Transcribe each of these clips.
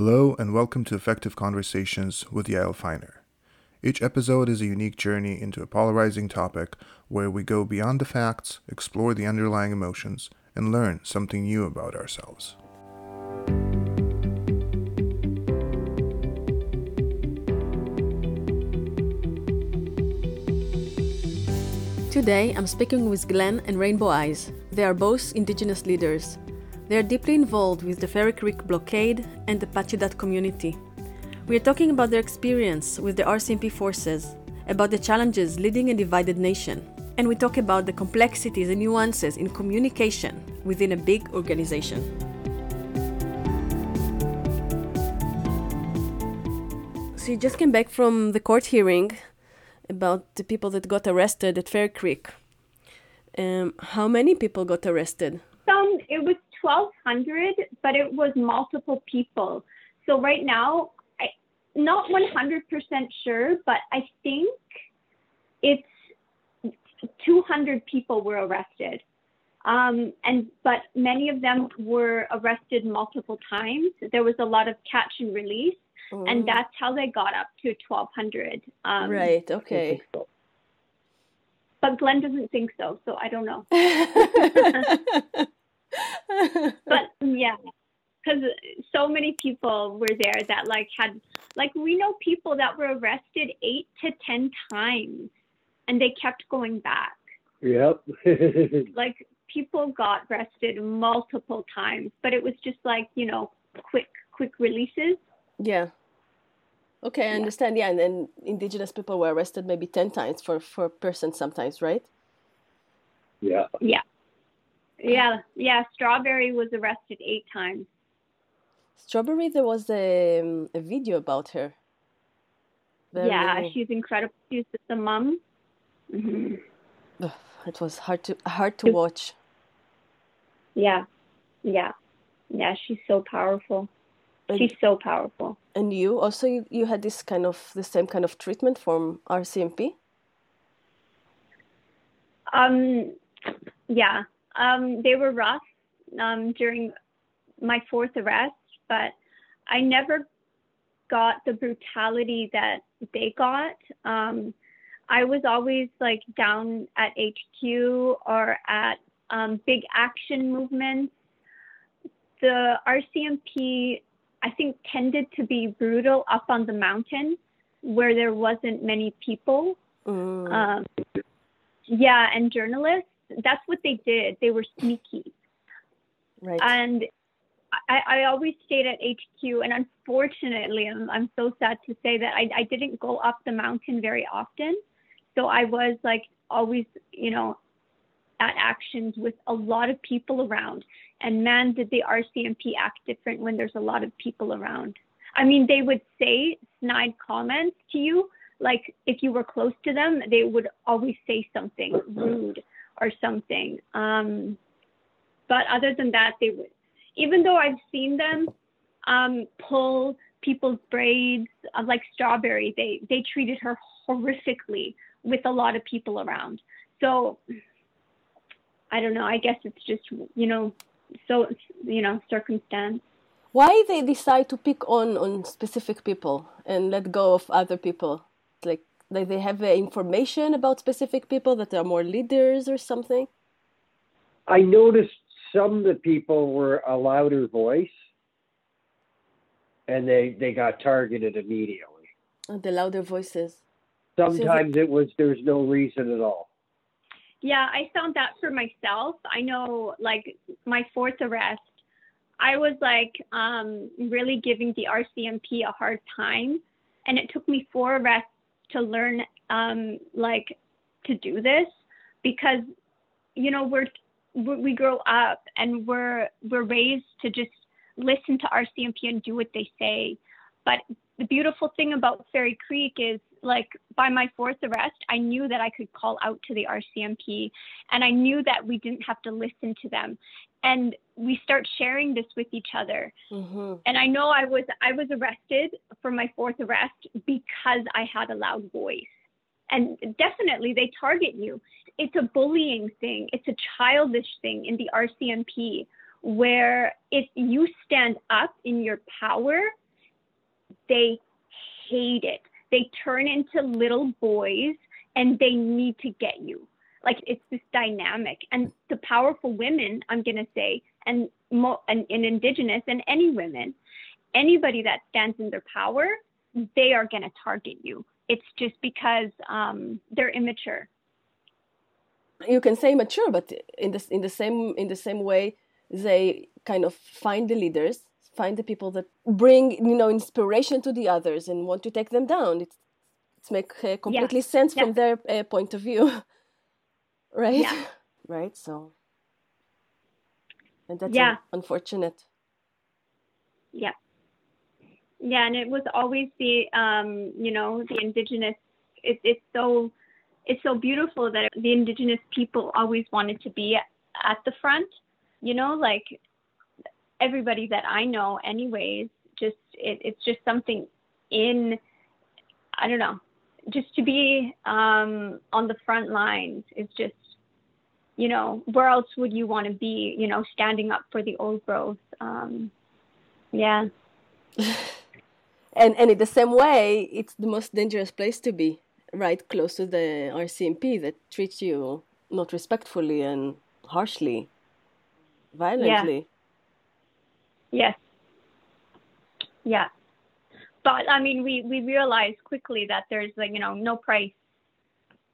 Hello, and welcome to Effective Conversations with Yael Feiner. Each episode is a unique journey into a polarizing topic where we go beyond the facts, explore the underlying emotions, and learn something new about ourselves. Today, I'm speaking with Glenn and Rainbow Eyes. They are both Indigenous leaders. They are deeply involved with the Fairy Creek blockade and the Pacheedaht community. We are talking about their experience with the RCMP forces, about the challenges leading a divided nation, and we talk about the complexities and nuances in communication within a big organization. So you just came back from the court hearing about the people that got arrested at Fairy Creek. Um, how many people got arrested? Some it was 1,200, but it was multiple people. So right now, I not 100% sure, but I think it's 200 people were arrested. Um, and but many of them were arrested multiple times. There was a lot of catch and release, and that's how they got up to 1,200. Um, right. Okay. But Glenn doesn't think so, so I don't know. but yeah, because so many people were there that like had like we know people that were arrested eight to ten times, and they kept going back. Yep. like people got arrested multiple times, but it was just like you know quick quick releases. Yeah. Okay, I yeah. understand. Yeah, and then indigenous people were arrested maybe ten times for for a person sometimes, right? Yeah. Yeah. Yeah, yeah. Strawberry was arrested eight times. Strawberry, there was a, um, a video about her. Very... Yeah, she's incredible. She's the mom. Mm-hmm. it was hard to hard to watch. Yeah, yeah, yeah. She's so powerful. And, she's so powerful. And you also you, you had this kind of the same kind of treatment from RCMP. Um, yeah, um, they were rough um, during my fourth arrest, but I never got the brutality that they got. Um, I was always like down at HQ or at um, big action movements. The RCMP, I think, tended to be brutal up on the mountain where there wasn't many people. Mm. Um, yeah, and journalists that's what they did. They were sneaky. Right. And I, I always stayed at HQ, and unfortunately, I'm, I'm so sad to say that I, I didn't go up the mountain very often. So I was like always, you know, at actions with a lot of people around. And man, did the RCMP act different when there's a lot of people around. I mean, they would say snide comments to you, like if you were close to them, they would always say something rude or something. Um, but other than that, they would, even though I've seen them um, pull people's braids like strawberry, they they treated her horrifically with a lot of people around. So I don't know. I guess it's just you know so you know circumstance. Why they decide to pick on on specific people and let go of other people? Like like they have uh, information about specific people that are more leaders or something? I noticed some of the people were a louder voice and they, they got targeted immediately. Oh, the louder voices. Sometimes so it was there's no reason at all. Yeah, I found that for myself. I know like my fourth arrest, I was like um, really giving the RCMP a hard time. And it took me four arrests to learn um, like to do this because you know we're we grow up and we're we're raised to just listen to RCMP and do what they say. But the beautiful thing about Fairy Creek is like by my fourth arrest, I knew that I could call out to the RCMP and I knew that we didn't have to listen to them. And we start sharing this with each other. Mm-hmm. And I know I was I was arrested for my fourth arrest because I had a loud voice. And definitely they target you. It's a bullying thing. It's a childish thing in the RCMP where if you stand up in your power they hate it. They turn into little boys and they need to get you. Like it's this dynamic. And the powerful women, I'm going to say, and, mo- and, and indigenous and any women, anybody that stands in their power, they are going to target you. It's just because um, they're immature. You can say mature, but in the in the same in the same way, they kind of find the leaders find the people that bring you know inspiration to the others and want to take them down it's it's make uh, completely yeah. sense yeah. from their uh, point of view right yeah. right so and that's yeah. unfortunate yeah yeah and it was always the um you know the indigenous it, it's so it's so beautiful that the indigenous people always wanted to be at the front you know like everybody that I know, anyways. Just it, it's just something in I don't know. Just to be um, on the front lines is just you know where else would you want to be? You know, standing up for the old growth. Um, yeah. and and in the same way, it's the most dangerous place to be, right close to the RCMP that treats you not respectfully and harshly, violently. Yeah. Yes. Yeah. But I mean, we, we realized quickly that there's like, you know, no price,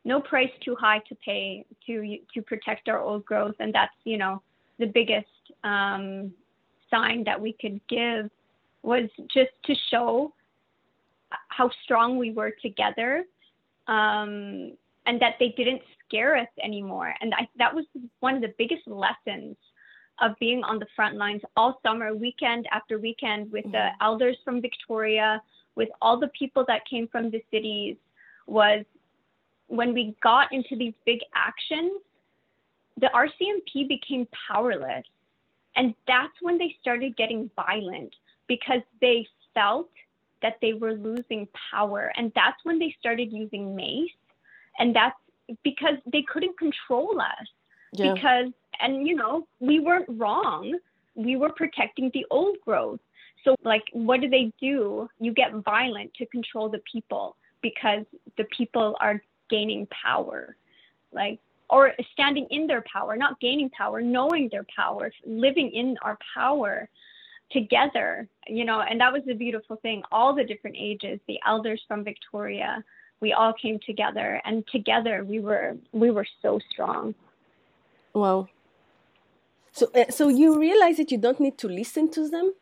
no price too high to pay to, to protect our old growth. And that's, you know, the biggest um, sign that we could give was just to show how strong we were together um, and that they didn't scare us anymore. And I, that was one of the biggest lessons of being on the front lines all summer, weekend after weekend, with the mm-hmm. elders from Victoria, with all the people that came from the cities, was when we got into these big actions, the RCMP became powerless. And that's when they started getting violent because they felt that they were losing power. And that's when they started using mace. And that's because they couldn't control us. Yeah. Because and you know we weren't wrong. We were protecting the old growth. So like what do they do? You get violent to control the people because the people are gaining power. Like or standing in their power not gaining power knowing their power living in our power together you know. And that was the beautiful thing. All the different ages the elders from victoria we all came together. And together we were we were so strong. Wow so, uh, so you realize that you don't need to listen to them.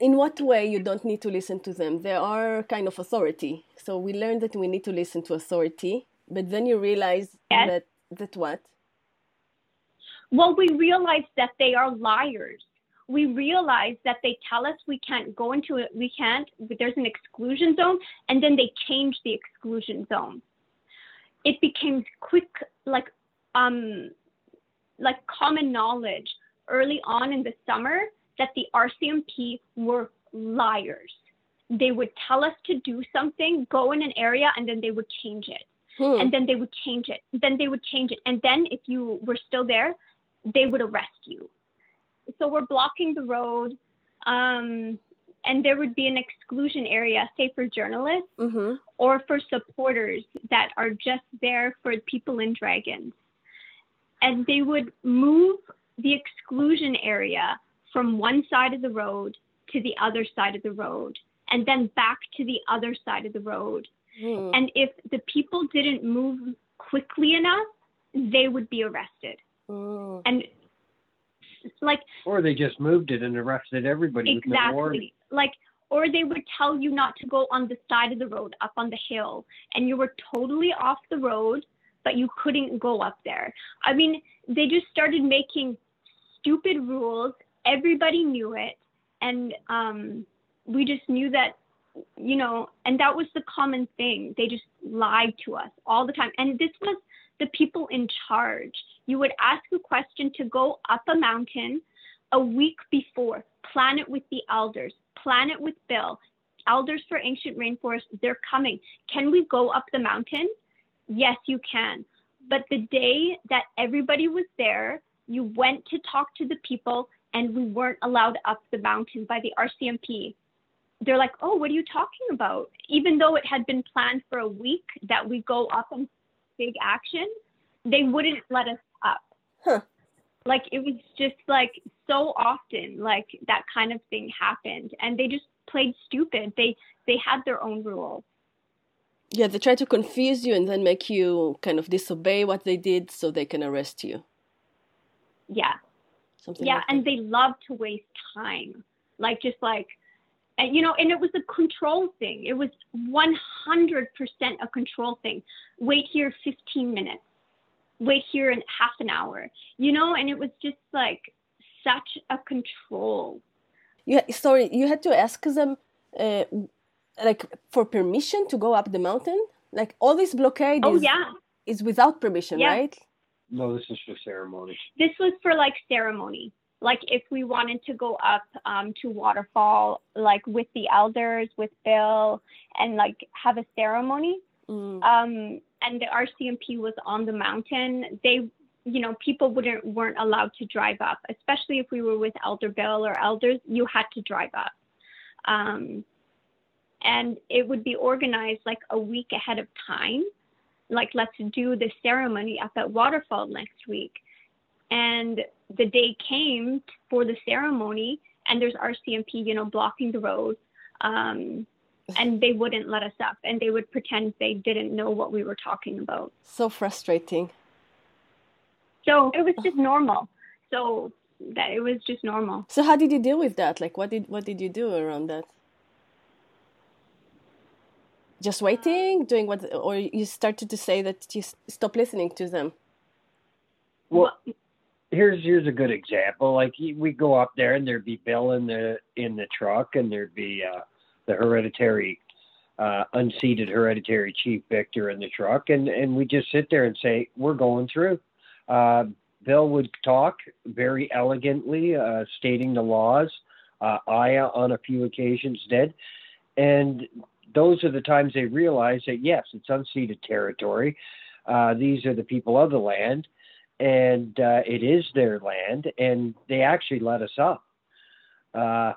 In what way you don't need to listen to them? They are kind of authority. So we learned that we need to listen to authority, but then you realize yes. that that what? Well, we realize that they are liars. We realize that they tell us we can't go into it. We can't. There's an exclusion zone, and then they change the exclusion zone. It became quick, like um, like common knowledge early on in the summer that the RCMP were liars. They would tell us to do something, go in an area, and then they would change it. Hmm. And then they would change it. Then they would change it. And then if you were still there, they would arrest you. So we're blocking the road. Um, and there would be an exclusion area, say for journalists mm-hmm. or for supporters that are just there for people in dragons and they would move the exclusion area from one side of the road to the other side of the road and then back to the other side of the road. Mm. And if the people didn't move quickly enough, they would be arrested. Mm. And like or they just moved it and arrested everybody exactly no like or they would tell you not to go on the side of the road up on the hill and you were totally off the road but you couldn't go up there. I mean, they just started making stupid rules. Everybody knew it. And um, we just knew that, you know, and that was the common thing. They just lied to us all the time. And this was the people in charge. You would ask a question to go up a mountain a week before, plan it with the elders, plan it with Bill. Elders for Ancient Rainforest, they're coming. Can we go up the mountain? Yes, you can. But the day that everybody was there, you went to talk to the people and we weren't allowed up the mountain by the RCMP. they're like, "Oh, what are you talking about?" Even though it had been planned for a week that we go up and big action, they wouldn't let us up. Huh. Like it was just like so often like that kind of thing happened and they just played stupid. They they had their own rules. Yeah, they try to confuse you and then make you kind of disobey what they did so they can arrest you. Yeah. Something yeah, like and that. they love to waste time. Like just like and you know, and it was a control thing. It was 100% a control thing. Wait here 15 minutes. Wait here in half an hour. You know, and it was just like such a control. You sorry, you had to ask them uh, like for permission to go up the mountain. Like all this blockade Oh is, yeah. is without permission, Yeah. right? No, this is for ceremony. This was for like ceremony. Like if we wanted to go up um, to waterfall, like with the elders, with Bill, and like have a ceremony. Mm. um, and the RCMP was on the mountain, they, you know, people wouldn't weren't allowed to drive up, especially if we were with Elder Bill or elders. You had to drive up, um, and it would be organized like a week ahead of time. Like, let's do the ceremony up at Waterfall next week, and the day came for the ceremony, and there's RCMP, you know, blocking the road. Um, and they wouldn't let us up and they would pretend they didn't know what we were talking about So frustrating. so it was just normal so that it was just normal So how did you deal with that? Like what did what did you do around that? Just waiting, doing what, or you started to say that you stop listening to them. Well, here's here's a good example. Like we go up there, and there'd be Bill in the in the truck, and there'd be uh, the hereditary, uh, unseated hereditary chief Victor in the truck, and and we just sit there and say we're going through. Uh, Bill would talk very elegantly, uh, stating the laws. Uh, Aya, on a few occasions, did, and those are the times they realize that yes, it's unceded territory. Uh, these are the people of the land and uh, it is their land, and they actually let us up. Uh,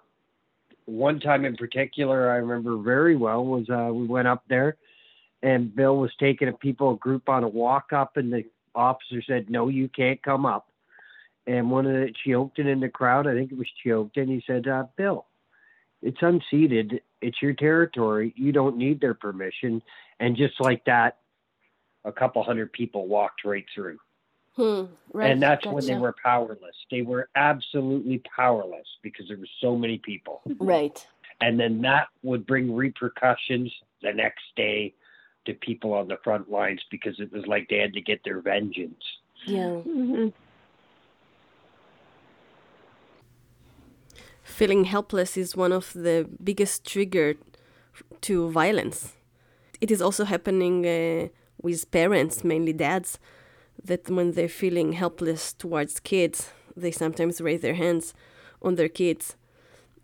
one time in particular, I remember very well was uh, we went up there, and Bill was taking a people group on a walk up, and the officer said, "No, you can't come up." And one of the Chioktun in the crowd, I think it was Chioktun, he said, uh, "Bill, it's unceded. It's your territory. You don't need their permission." And just like that, a couple hundred people walked right through Hmm, right. and that's when they were powerless. They were absolutely powerless because there were so many people. Right. And then that would bring repercussions the next day to people on the front lines because it was like they had to get their vengeance. Yeah. hmm Feeling helpless is one of the biggest trigger to violence. It is also happening uh, with parents, mainly dads, that when they're feeling helpless towards kids, they sometimes raise their hands on their kids.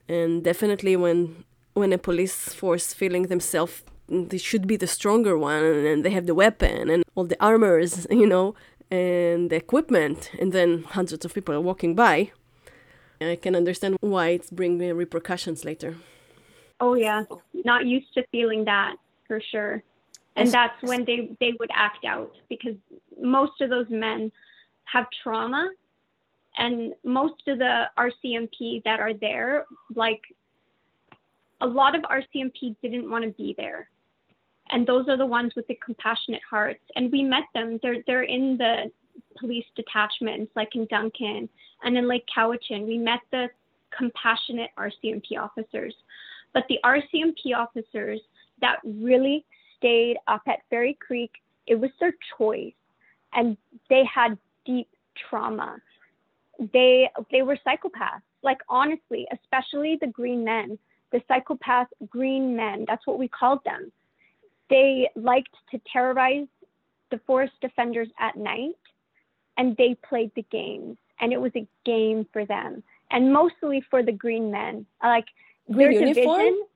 And definitely when when a police force feeling themselves they should be the stronger one and they have the weapon and all the armors, you know, and the equipment, and then hundreds of people are walking by. I can understand why it's bringing repercussions later. oh yeah. Not used to feeling that for sure. And that's when they they would act out because most of those men have trauma and most of the RCMP that are there like a lot of RCMP didn't want to be there. And those are the ones with the compassionate hearts. And we met them. They're they're in the police detachments like in Duncan and in Lake Cowichan we met the compassionate RCMP officers but the RCMP officers that really stayed up at Fairy Creek, it was their choice, and they had deep trauma. They they were psychopaths. Like honestly, especially the green men, the psychopath green men. That's what we called them. They liked to terrorize the forest defenders at night, and they played the games, and it was a game for them, and mostly for the green men. Like Green their uniform? division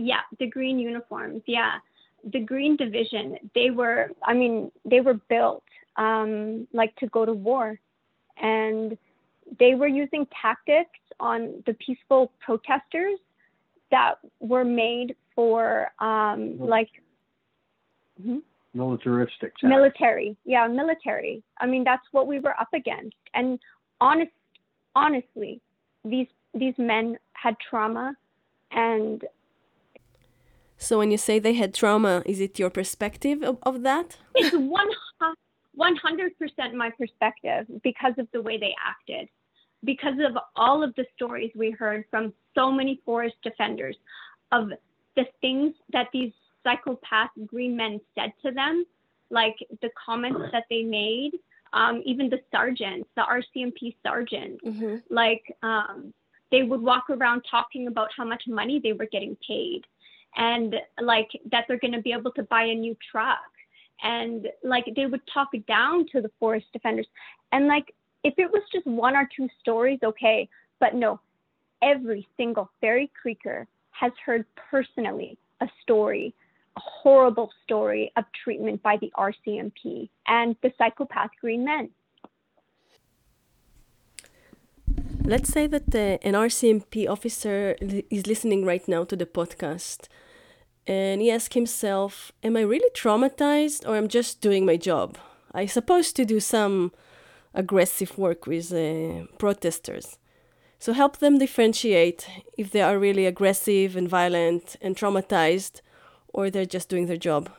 yeah the green uniforms yeah the green division they were i mean they were built um like to go to war and they were using tactics on the peaceful protesters that were made for um, like hmm? Militaristic. Military, yeah, military. I mean, that's what we were up against. And honest, honestly, these these men had trauma, and so when you say they had trauma, is it your perspective of, of that? It's one one hundred percent my perspective because of the way they acted, because of all of the stories we heard from so many forest defenders of the things that these psychopath green men said to them, like the comments that they made, um, even the sergeants, the RCMP sergeants, mm-hmm. like um, they would walk around talking about how much money they were getting paid and like that they're going to be able to buy a new truck and like they would talk down to the forest defenders and like if it was just one or two stories okay but no every single fairy creeker has heard personally a story horrible story of treatment by the RCMP and the psychopath green men Let's say that uh, an RCMP officer is listening right now to the podcast and he asks himself, Am I really traumatized or am I just doing my job? I'm supposed to do some aggressive work with uh, protesters. So help them differentiate if they are really aggressive and violent and traumatized or they're just doing their job.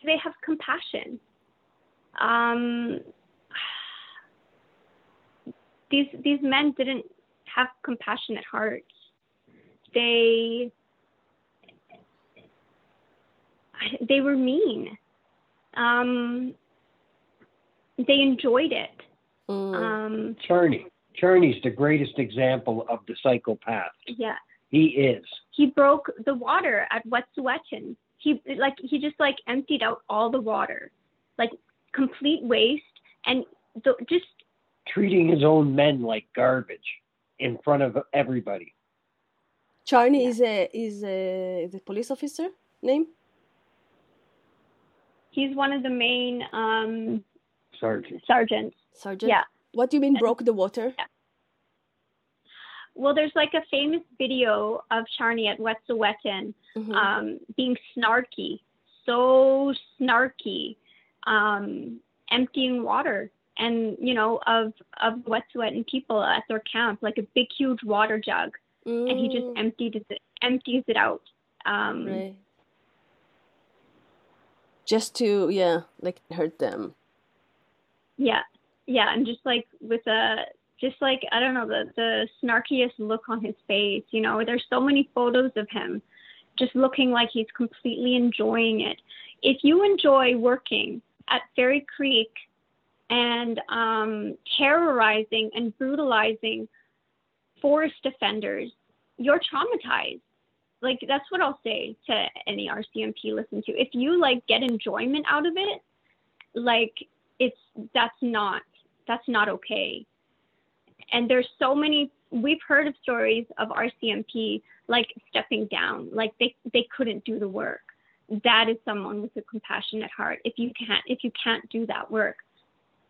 Do they have compassion. Um, these these men didn't have compassionate hearts. They they were mean. Um, they enjoyed it. Mm. Um, Charney. Charney's the greatest example of the psychopath. Yeah. He is. He broke the water at Wet'suwet'en. He like he just like emptied out all the water, like complete waste, and the, just treating his own men like garbage in front of everybody. Charney yeah. is a is a the police officer name he's one of the main um, sergeants. Sergeants. Sergeant. Yeah. What do you mean broke the water? Yeah. Well, there's like a famous video of Charney at Wet'suwet'en mm-hmm. um, being snarky, so snarky, um, emptying water, and you know of of Wet'suwet'en people at their camp, like a big huge water jug, mm. and he just mm. emptied it empties it out. Um, right just to yeah like hurt them yeah yeah and just like with a just like i don't know the the snarkiest look on his face you know there's so many photos of him just looking like he's completely enjoying it if you enjoy working at fairy creek and um, terrorizing and brutalizing forest defenders you're traumatized like that's what I'll say to any RCMP listen to. If you like get enjoyment out of it, like it's that's not that's not okay. And there's so many we've heard of stories of RCMP like stepping down, like they they couldn't do the work. That is someone with a compassionate heart. If you can't if you can't do that work,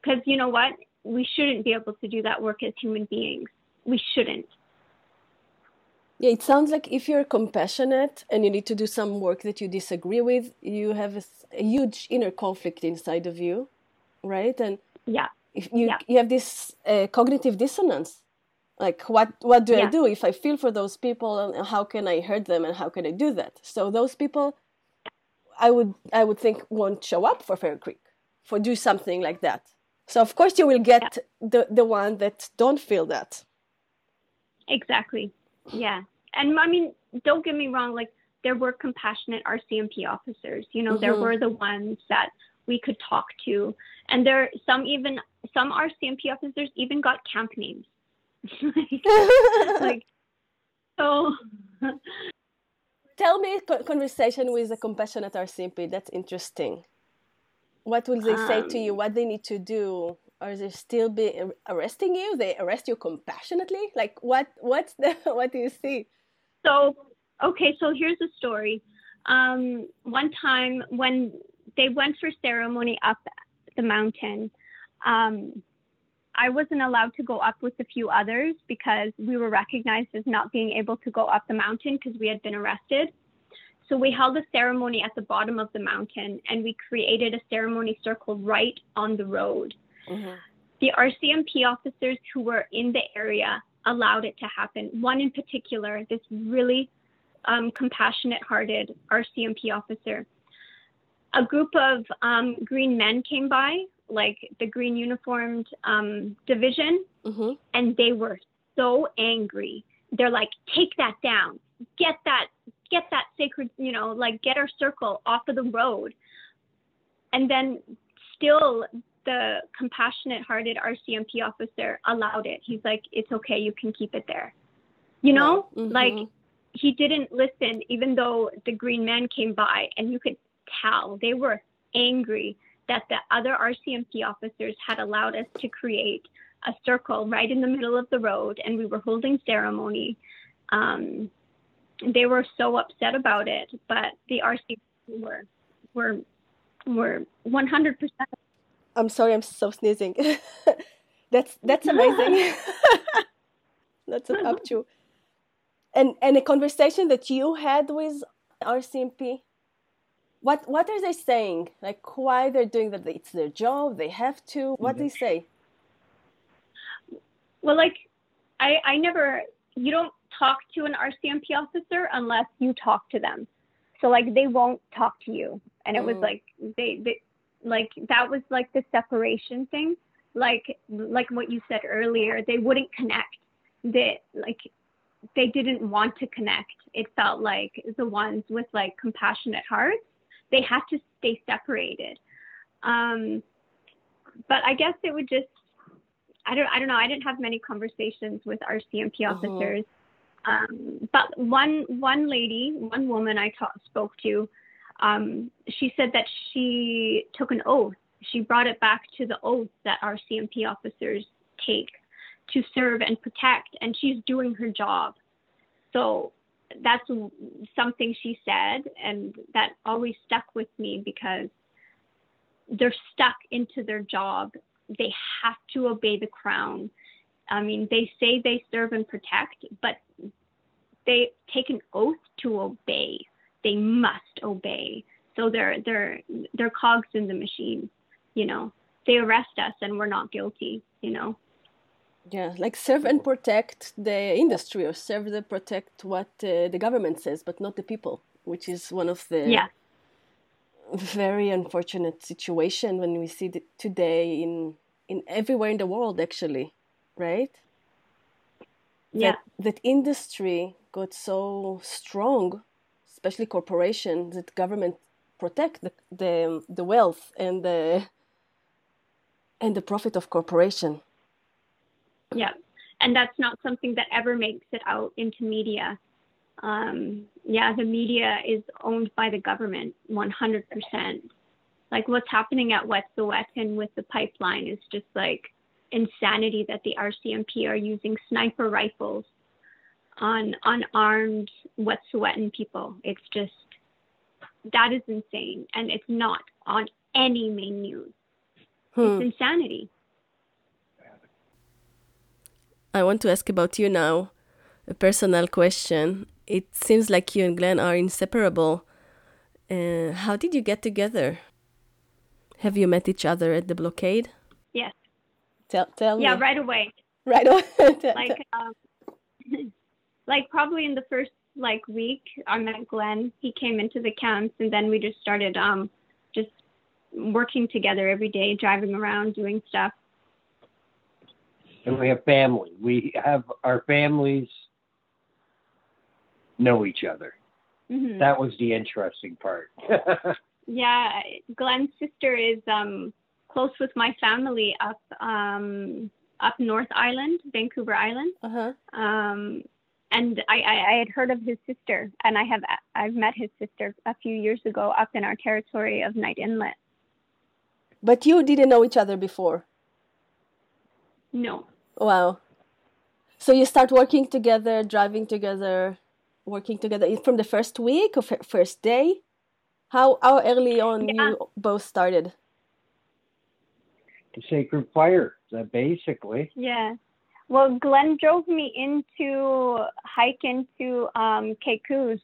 because you know what, we shouldn't be able to do that work as human beings. We shouldn't. Yeah, it sounds like if you're compassionate and you need to do some work that you disagree with, you have a, a huge inner conflict inside of you, right? And yeah, if you yeah. you have this uh, cognitive dissonance, like what what do yeah. I do if I feel for those people and how can I hurt them and how can I do that? So those people, I would I would think won't show up for Fairy Creek for do something like that. So of course you will get yeah. the the one that don't feel that. Exactly. Yeah. And I mean, don't get me wrong, like there were compassionate RCMP officers, you know, mm-hmm. there were the ones that we could talk to. And there some even some RCMP officers even got camp names. like, so tell me conversation with a compassionate RCMP. That's interesting. What will they um, say to you? Um, what they need to do? Are they still be arresting you they arrest you compassionately like what what's the what do you see so okay so here's a story um, one time when they went for ceremony up the mountain um, I wasn't allowed to go up with a few others because we were recognized as not being able to go up the mountain because we had been arrested. So we held a ceremony at the bottom of the mountain and we created a ceremony circle right on the road. Mm-hmm. The RCMP officers who were in the area allowed it to happen. One in particular, this really um, compassionate hearted RCMP officer. A group of um, green men came by, like the green uniformed um, division, mm-hmm. and they were so angry. They're like, take that down, get that, get that sacred, you know, like get our circle off of the road. And then still the compassionate hearted RCMP officer allowed it. He's like, it's okay, you can keep it there. You know, mm-hmm. like he didn't listen, even though the green men came by and you could tell they were angry that the other RCMP officers had allowed us to create a circle right in the middle of the road and we were holding ceremony. Um, they were so upset about it, but the RCMP were were were 100%. I'm sorry, I'm so sneezing. that's that's amazing. that's up to and and a conversation that you had with RCMP what what are they saying? Like why they're doing that? It's their job they have to. What do they say? Well like i i never you don't talk to an rcmp officer unless you talk to them. So like they won't talk to you. And it mm. was like they, they like that was like the separation thing. Like like what you said earlier they wouldn't connect. They like they didn't want to connect. It felt like the ones with like compassionate hearts they have to stay separated. Um, but I guess it would just I don't I don't know. I didn't have many conversations with RCMP uh-huh. officers. Uh-huh. Um, but one one lady, one woman I ta- spoke to, um, she said that she took an oath. She brought it back to the oath that RCMP officers take to serve and protect, and she's doing her job. So that's something she said, and that always stuck with me because they're stuck into their job. They have to obey the crown. I mean, they say they serve and protect, but they take an oath to obey. They must obey. So they're they're they're cogs in the machine. You know, they arrest us and we're not guilty. You know yeah like serve and protect the industry or serve and protect what uh, the government says but not the people which is one of the yeah. very unfortunate situation when we see today in in everywhere in the world actually right? Yeah. that, that industry got so strong especially corporations that government protect the, the the wealth and the and the profit of corporation yeah. And that's not something that ever makes it out into media. Um, yeah, the media is owned by the government 100%. Like what's happening at Wet'suwet'en with the pipeline is just like insanity that the RCMP are using sniper rifles on unarmed Wet'suwet'en people. It's just, that is insane. And it's not on any main news. Hmm. It's insanity. I want to ask about you now, a personal question. It seems like you and Glenn are inseparable. Uh, how did you get together? Have you met each other at the blockade? Yes. Tell, tell me. yeah, me. right away. Right away. like, um, like probably in the first like week, I met Glenn. He came into the camps, and then we just started um, just working together every day, driving around, doing stuff and we have family. We have our families know each other. Mm-hmm. That was the interesting part. yeah, Glenn's sister is um, close with my family up um, up North Island, Vancouver Island. Uh-huh. Um, and I, I, I had heard of his sister, and I have I've met his sister a few years ago up in our territory of Knight Inlet. But you didn't know each other before. No. Wow. So you start working together, driving together, working together from the first week or first day? How how early on yeah. you both started? the sacred fire, basically. Yeah. Well, Glenn drove me into hike into um, Caycuse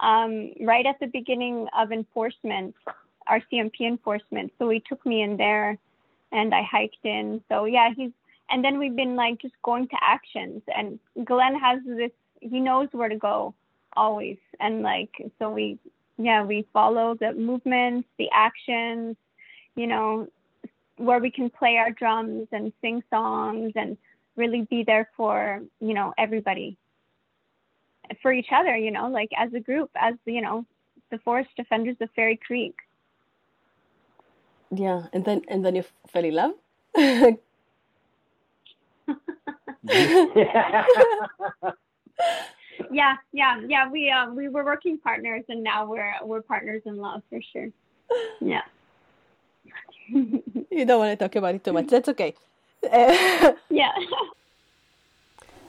um, right at the beginning of enforcement, RCMP enforcement. So he took me in there, and I hiked in. So yeah, he's and then we've been like just going to actions. And Glenn has this; he knows where to go always, and like so we yeah we follow the movements, the actions, you know, where we can play our drums and sing songs and really be there for you know everybody. For each other you know like as a group as you know the forest defenders of fairy creek. Yeah. And then and then you fell in love yeah yeah yeah we um we were working partners and now we're we're partners in love for sure yeah you don't want to talk about it too much that's okay yeah.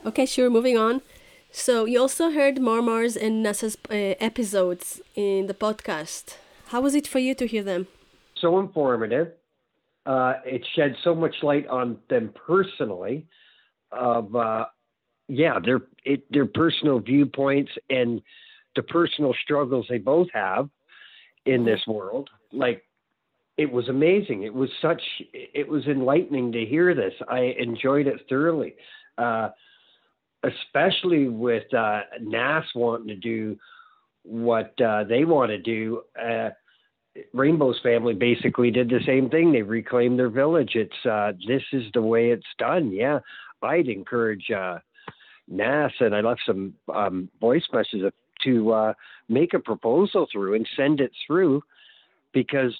okay, sure. Moving on. So you also heard Marmar's and Nas's uh, episodes in the podcast. How was it for you to hear them? So informative. Uh, it shed so much light on them personally. Of uh, yeah, their it, their personal viewpoints and the personal struggles they both have in mm-hmm. this world. Like it was amazing. It was such, it was enlightening to hear this. I enjoyed it thoroughly, uh, especially with uh, NAS wanting to do what uh, they want to do. Rainbow's family basically did the same thing. They reclaimed their village. It's uh, this is the way it's done. Yeah, I'd encourage uh, NAS, and I left some um, voice messages to uh, make a proposal through and send it through because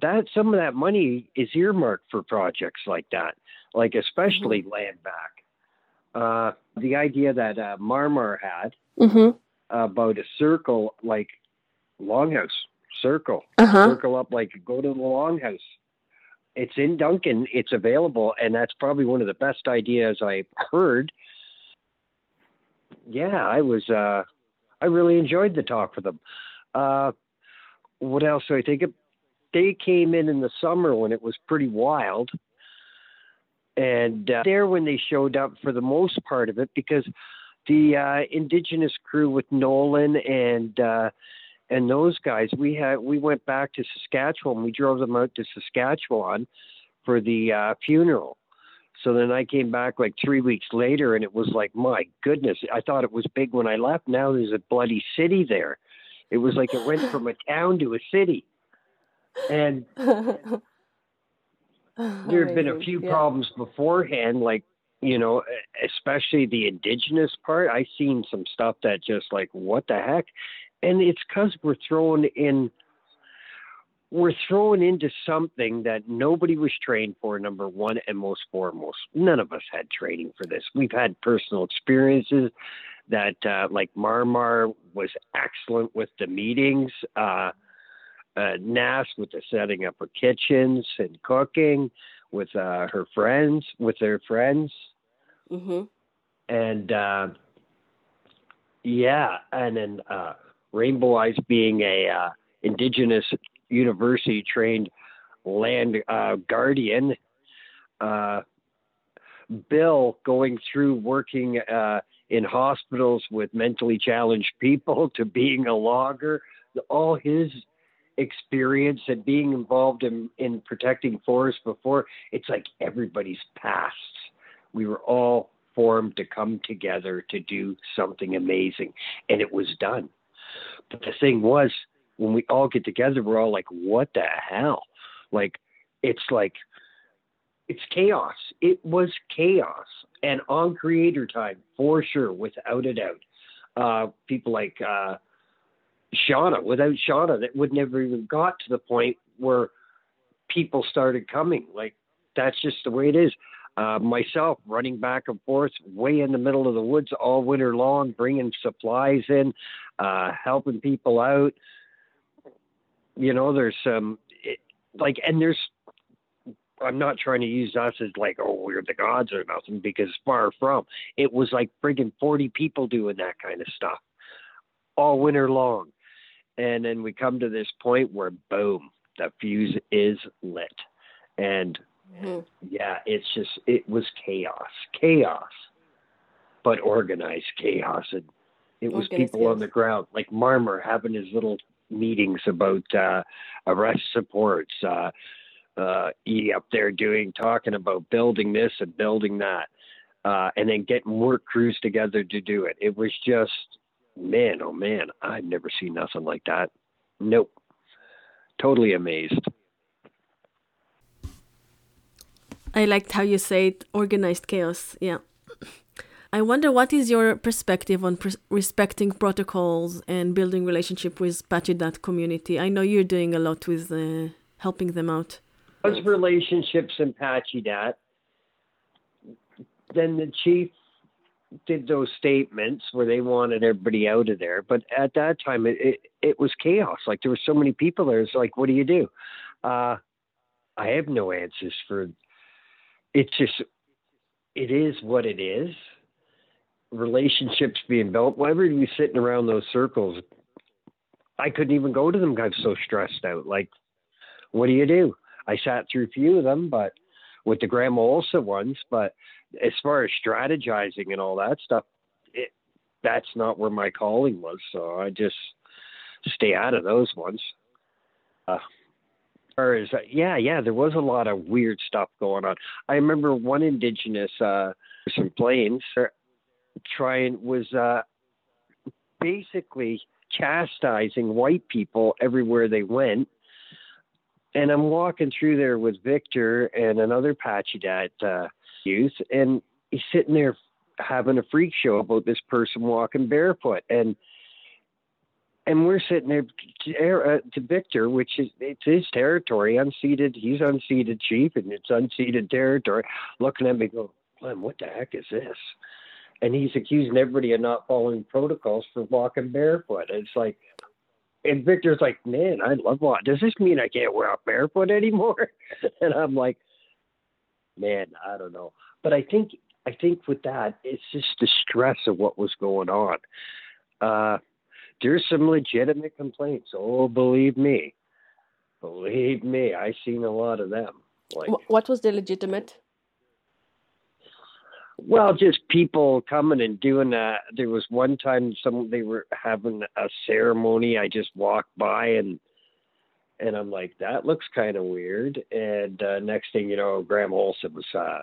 that some of that money is earmarked for projects like that, like especially mm-hmm. land back. Uh, the idea that uh, Marmar had mm-hmm. about a circle, like longhouse circle, uh-huh. circle up, like go to the longhouse. It's in Duncan. It's available, and that's probably one of the best ideas I've heard. Yeah, I was. Uh, I really enjoyed the talk with them. Uh, what else do I think? they came in in the summer when it was pretty wild. And uh, there, when they showed up for the most part of it, because the uh, indigenous crew with Nolan and uh, and those guys, we had we went back to Saskatchewan. We drove them out to Saskatchewan for the uh, funeral. So then I came back like three weeks later, and it was like, my goodness! I thought it was big when I left. Now there's a bloody city there. It was like it went from a town to a city and there have been a few yeah. problems beforehand, like you know, especially the indigenous part. I seen some stuff that just like what the heck, and it's because we're thrown in. We're thrown into something that nobody was trained for, number one, and most foremost, none of us had training for this. We've had personal experiences that, uh, like Marmar was excellent with the meetings. Uh, uh, Nas with the setting up her kitchens and cooking with uh, her friends, with their friends. Mm-hmm. And uh, yeah, and then uh, Rainbow Eyes being a uh, indigenous university trained land uh, guardian. Uh, Bill going through working uh, in hospitals with mentally challenged people to being a logger, all his experience and being involved in, in protecting forests before, it's like everybody's past. We were all formed to come together to do something amazing, and it was done. But the thing was, when we all get together, we're all like, what the hell? Like, it's like, it's chaos. It was chaos. And on creator time, for sure, without a doubt. Uh, people like uh, Shauna. Without Shauna, that would never even got to the point where people started coming. Like that's just the way it is. Uh, myself running back and forth way in the middle of the woods all winter long, bringing supplies in, uh, helping people out. You know, there's some it, like, and there's. I'm not trying to use us as like, oh, we're the gods or nothing, because far from. It was like friggin' 40 people doing that kind of stuff all winter long. And then we come to this point where, boom, the fuse is lit. And Mm-hmm. Yeah, it's just it was chaos, chaos, but organized chaos, and it was organized people chaos. on the ground, like Marmar having his little meetings about uh, arrest supports. Uh, uh, E up there doing talking about building this and building that, uh, and then getting work crews together to do it. It was just man, oh man, I've never seen nothing like that. Nope, totally amazed. I liked how you said organized chaos. Yeah. I wonder what is your perspective on respecting protocols and building relationship with Patchy.community. community. I know you're doing a lot with uh, helping them out. Those relationships in Pacheedaht, then the chief did those statements where they wanted everybody out of there. But at that time, it, it, it was chaos. Like there were so many people there. It's like, what do you do? Uh, I have no answers for it's just it is what it is. Relationships being built. Why were we sitting around those circles? I couldn't even go to them. I was so stressed out. Like, what do you do? I sat through a few of them, but with the Grandma Olsa ones. But as far as strategizing and all that stuff, it, that's not where my calling was. So I just stay out of those ones. Uh, far as uh, yeah, yeah, there was a lot of weird stuff going on. I remember one indigenous uh plains uh, trying was uh basically chastising white people everywhere they went. And I'm walking through there with Victor and another Pacheedaht uh, youth, and he's sitting there having a freak show about this person walking barefoot. And and we're sitting there to, uh, to Victor, which is it's his territory, unseated. He's unseated chief, and it's unceded territory. Looking at me, go, Glenn, what the heck is this? And he's accusing everybody of not following protocols for walking barefoot. It's like, and Victor's like, man, I love walking. Does this mean I can't walk barefoot anymore? and I'm like, man, I don't know. But I think I think with that, it's just the stress of what was going on. Uh, there's some legitimate complaints. Oh, believe me, believe me, I've seen a lot of them. Like, what was the legitimate? Well, just people coming and doing that. There was one time some they were having a ceremony. I just walked by and and I'm like, that looks kind of weird. And uh, next thing you know, Graham Olson was uh,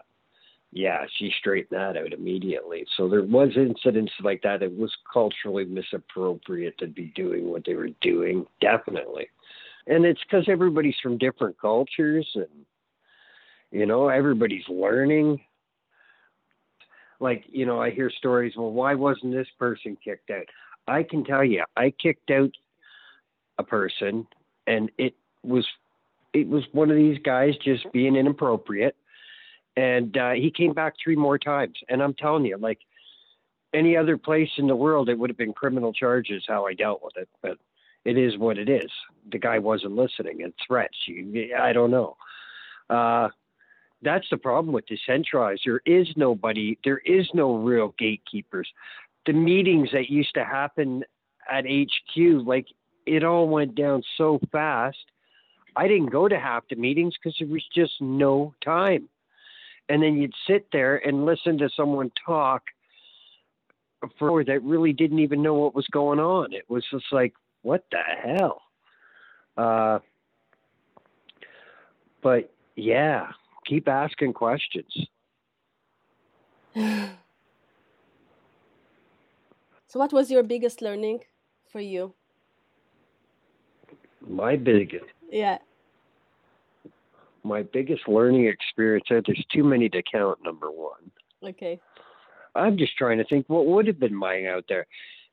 yeah, she straightened that out immediately. So there was incidents like that. It was culturally misappropriate to be doing what they were doing, definitely. And it's because everybody's from different cultures and, you know, everybody's learning. Like, you know, I hear stories, well, why wasn't this person kicked out? I can tell you, I kicked out a person and it was it was one of these guys just being inappropriate and uh, he came back three more times. And I'm telling you, like any other place in the world, it would have been criminal charges how I dealt with it. But it is what it is. The guy wasn't listening, and threats. You, I don't know. Uh, that's the problem with decentralized. There is nobody. There is no real gatekeepers. The meetings that used to happen at HQ, like it all went down so fast. I didn't go to half the meetings because there was just no time and then you'd sit there and listen to someone talk for that really didn't even know what was going on. It was just like, what the hell? Uh, but yeah, keep asking questions. so, what was your biggest learning for you? My biggest. Yeah my biggest learning experience there's too many to count number one. Okay. I'm just trying to think what would have been mine out there.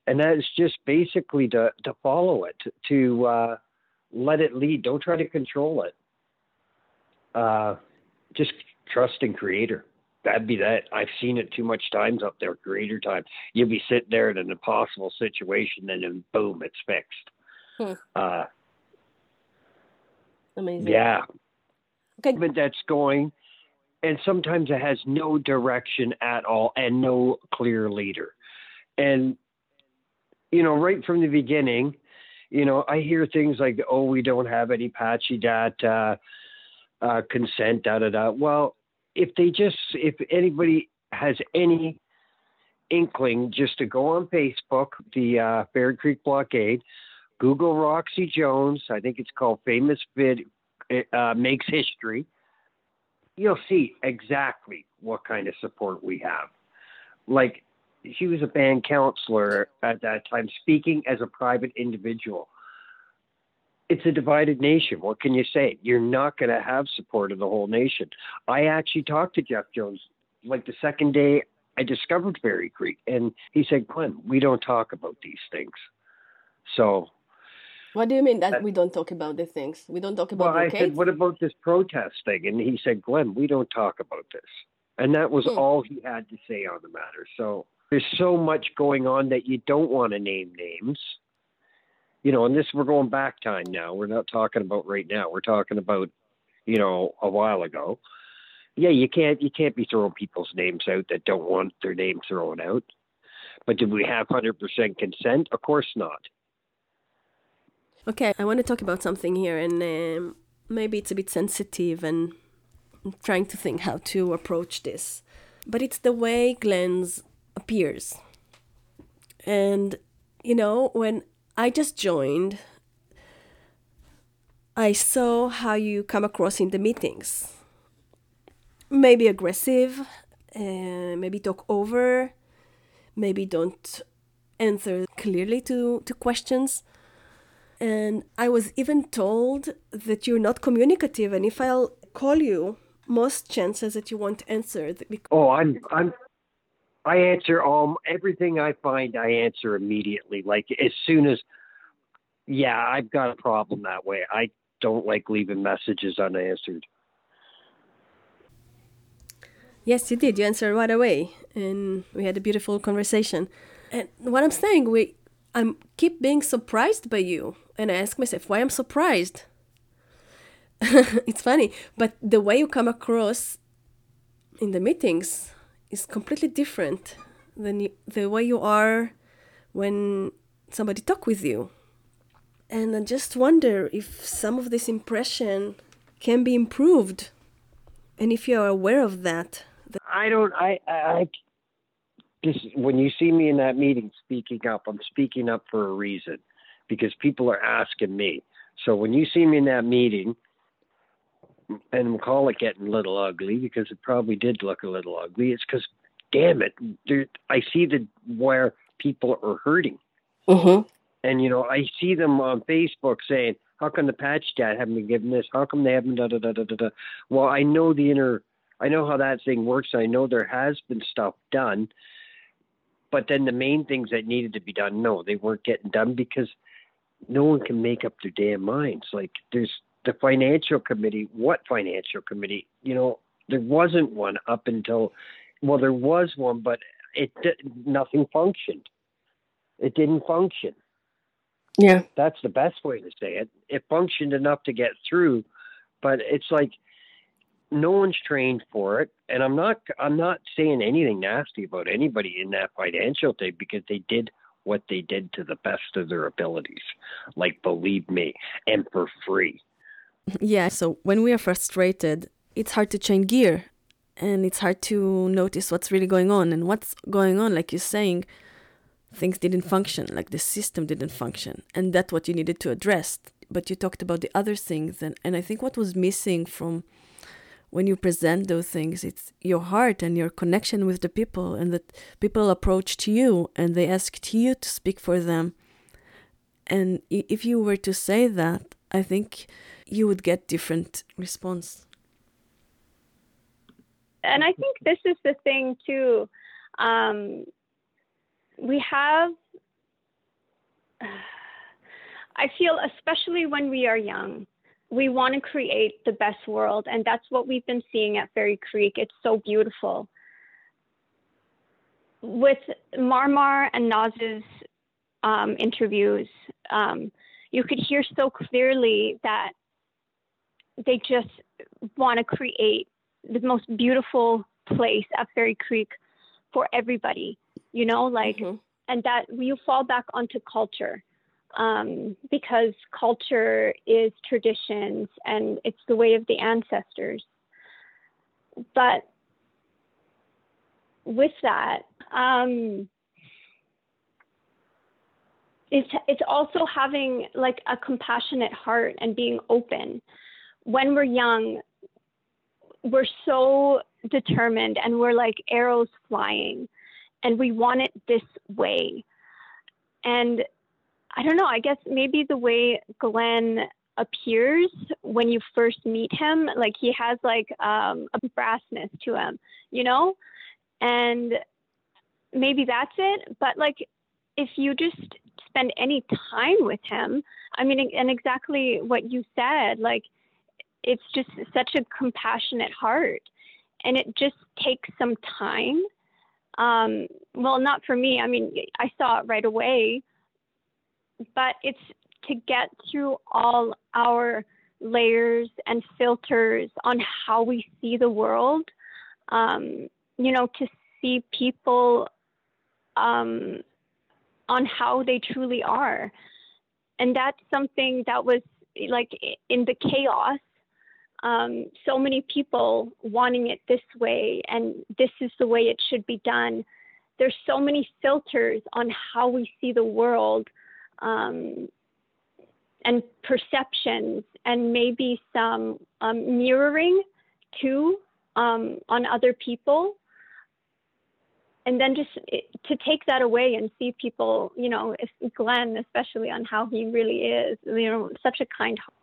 And that is just basically to to follow it to uh, let it lead. Don't try to control it. Uh, just trust in creator. That'd be that. I've seen it too much times up there creator time. You'll be sitting there in an impossible situation and then boom it's fixed. Hmm. uh, Amazing. Yeah, okay. that's going, and sometimes it has no direction at all and no clear leader. And, you know, right from the beginning, you know, I hear things like, oh, we don't have any Pacheedaht uh, uh, consent, da da da. Well, if they just, if anybody has any inkling, just to go on Facebook, the uh, Fairy Creek Blockade, Google Roxy Jones. I think it's called Famous Vid uh, Makes History. You'll see exactly what kind of support we have. Like she was a band counselor at that time, speaking as a private individual. It's a divided nation. What can you say? You're not going to have support of the whole nation. I actually talked to Jeff Jones like the second day I discovered Fairy Creek, and he said, "Glenn, we don't talk about these things." So, what do you mean that, that we don't talk about the things? We don't talk about. Well, I said, "What about this protest thing?" And he said, "Glenn, we don't talk about this." And that was hmm. all he had to say on the matter. So there's so much going on that you don't want to name names. You know, and this we're going back time now. We're not talking about right now. We're talking about, you know, a while ago. Yeah, you can't you can't be throwing people's names out that don't want their name thrown out. But did we have hundred percent consent? Of course not. Okay, I want to talk about something here, and um, maybe it's a bit sensitive, and I'm trying to think how to approach this. But it's the way Glenn's appears. And, you know, when I just joined, I saw how you come across in the meetings. Maybe aggressive, uh, maybe talk over, maybe don't answer clearly to, to questions. And I was even told that you're not communicative, and if I'll call you, most chances that you won't answer. Oh, I'm I'm I answer all everything I find. I answer immediately, like as soon as. Yeah, I've got a problem that way. I don't like leaving messages unanswered. Yes, you did. You answered right away, and we had a beautiful conversation. And what I'm saying, we, I'm keep being surprised by you, and I ask myself why I'm surprised. it's funny, but the way you come across in the meetings is completely different than you, the way you are when somebody talk with you. And I just wonder if some of this impression can be improved, and if you are aware of that. I don't. I. I. This when you see me in that meeting speaking up, I'm speaking up for a reason, because people are asking me. So when you see me in that meeting, and we call it getting a little ugly because it probably did look a little ugly. It's because, damn it, there, I see the where people are hurting, mm-hmm. and you know I see them on Facebook saying, "How come the patch dad haven't been given this? How come they haven't da da da da da da?" Well, I know the inner, I know how that thing works. I know there has been stuff done, but then the main things that needed to be done, no, they weren't getting done because no one can make up their damn minds. Like there's the financial committee, what financial committee? You know, there wasn't one up until, well, there was one, but it nothing functioned. It didn't function. Yeah, that's the best way to say it. It functioned enough to get through, but it's like no one's trained for it. And I'm not I'm not saying anything nasty about anybody in that financial thing because they did what they did to the best of their abilities. Like believe me, and for free. Yeah, so when we are frustrated, it's hard to change gear and it's hard to notice what's really going on. And what's going on, like you're saying, things didn't function, like the system didn't function. And that's what you needed to address. But you talked about the other things. And, and I think what was missing from when you present those things, it's your heart and your connection with the people, and that people approached you and they asked you to speak for them. And if you were to say that, I think you would get different response and i think this is the thing too um, we have i feel especially when we are young we want to create the best world and that's what we've been seeing at fairy creek it's so beautiful with marmar and naz's um, interviews um, you could hear so clearly that they just want to create the most beautiful place at Fairy Creek for everybody, you know, like, mm-hmm. and that you fall back onto culture. Um, because culture is traditions and it's the way of the ancestors. But with that, um, it's it's also having like a compassionate heart and being open. When we're young, we're so determined and we're like arrows flying and we want it this way. And I don't know, I guess maybe the way Glenn appears when you first meet him, like he has like um, a brassness to him, you know? And maybe that's it. But like if you just spend any time with him, I mean, and exactly what you said, like it's just such a compassionate heart. And it just takes some time. Um, well, not for me. I mean, I saw it right away, but it's to get through all our layers and filters on how we see the world. Um, you know, to see people um, on how they truly are. And that's something that was like in the chaos, um, so many people wanting it this way and this is the way it should be done. There's so many filters on how we see the world um, and perceptions, and maybe some um, mirroring too um, on other people and then just to take that away and see people, you know, Glenn, especially on how he really is, you know, such a kind heart.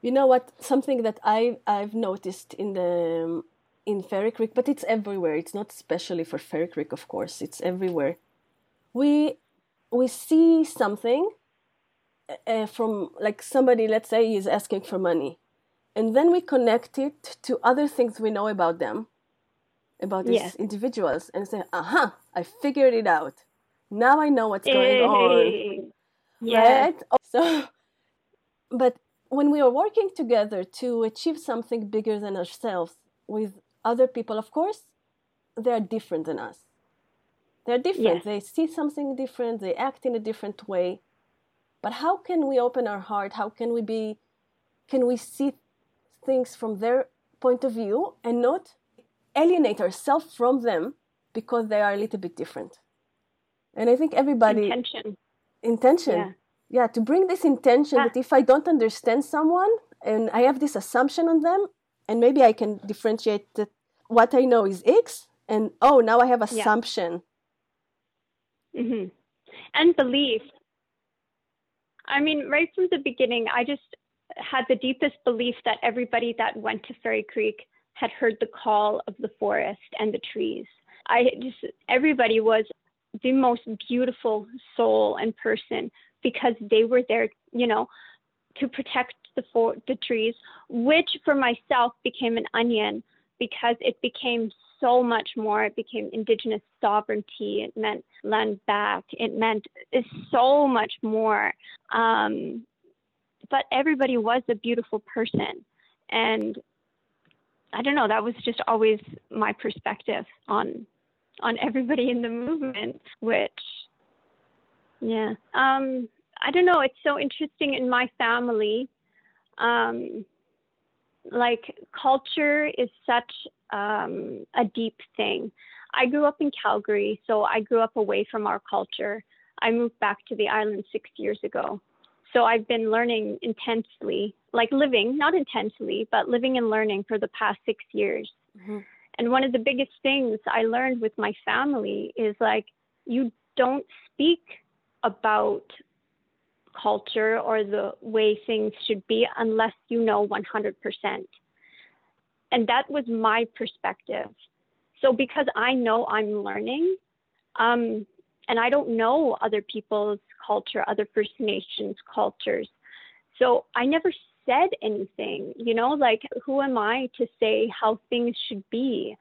You know what? Something that I I've noticed in the in Fairy Creek, but it's everywhere. It's not especially for Fairy Creek, of course. It's everywhere. We we see something uh, from like somebody, let's say, is asking for money, and then we connect it to other things we know about them about these yeah. individuals and say, "Aha, I figured it out. Now I know what's going on." Yeah. Right? So, but when we are working together to achieve something bigger than ourselves with other people, of course, they are different than us. They're different. They see something different. They act in a different way. But how can we open our heart? How can we be? Can we see things from their point of view and not alienate ourselves from them because they are a little bit different. And I think everybody intention intention yeah, yeah to bring this intention that ah. if I don't understand someone and I have this assumption on them and maybe I can differentiate that what I know is X and oh now I have assumption. Mm-hmm. And belief. I mean, right from the beginning, I just had the deepest belief that everybody that went to Fairy Creek had heard the call of the forest and the trees. I just, everybody was the most beautiful soul and person because they were there, you know, to protect the for, the trees, which for myself became an onion because it became so much more. It became indigenous sovereignty. It meant land back. It meant so much more. Um, but everybody was a beautiful person, and I don't know, that was just always my perspective on on everybody in the movement, which yeah. Um I don't know, it's so interesting in my family. Um like culture is such um, a deep thing. I grew up in Calgary, so I grew up away from our culture. I moved back to the island six years ago. So I've been learning intensely, like living, not intensely, but living and learning for the past six years. Mm-hmm. And one of the biggest things I learned with my family is like, you don't speak about culture or the way things should be unless you know 100%. And that was my perspective. So because I know I'm learning, um, and I don't know other people's culture, other First Nations cultures. So I never said anything, you know, like who am I to say how things should be?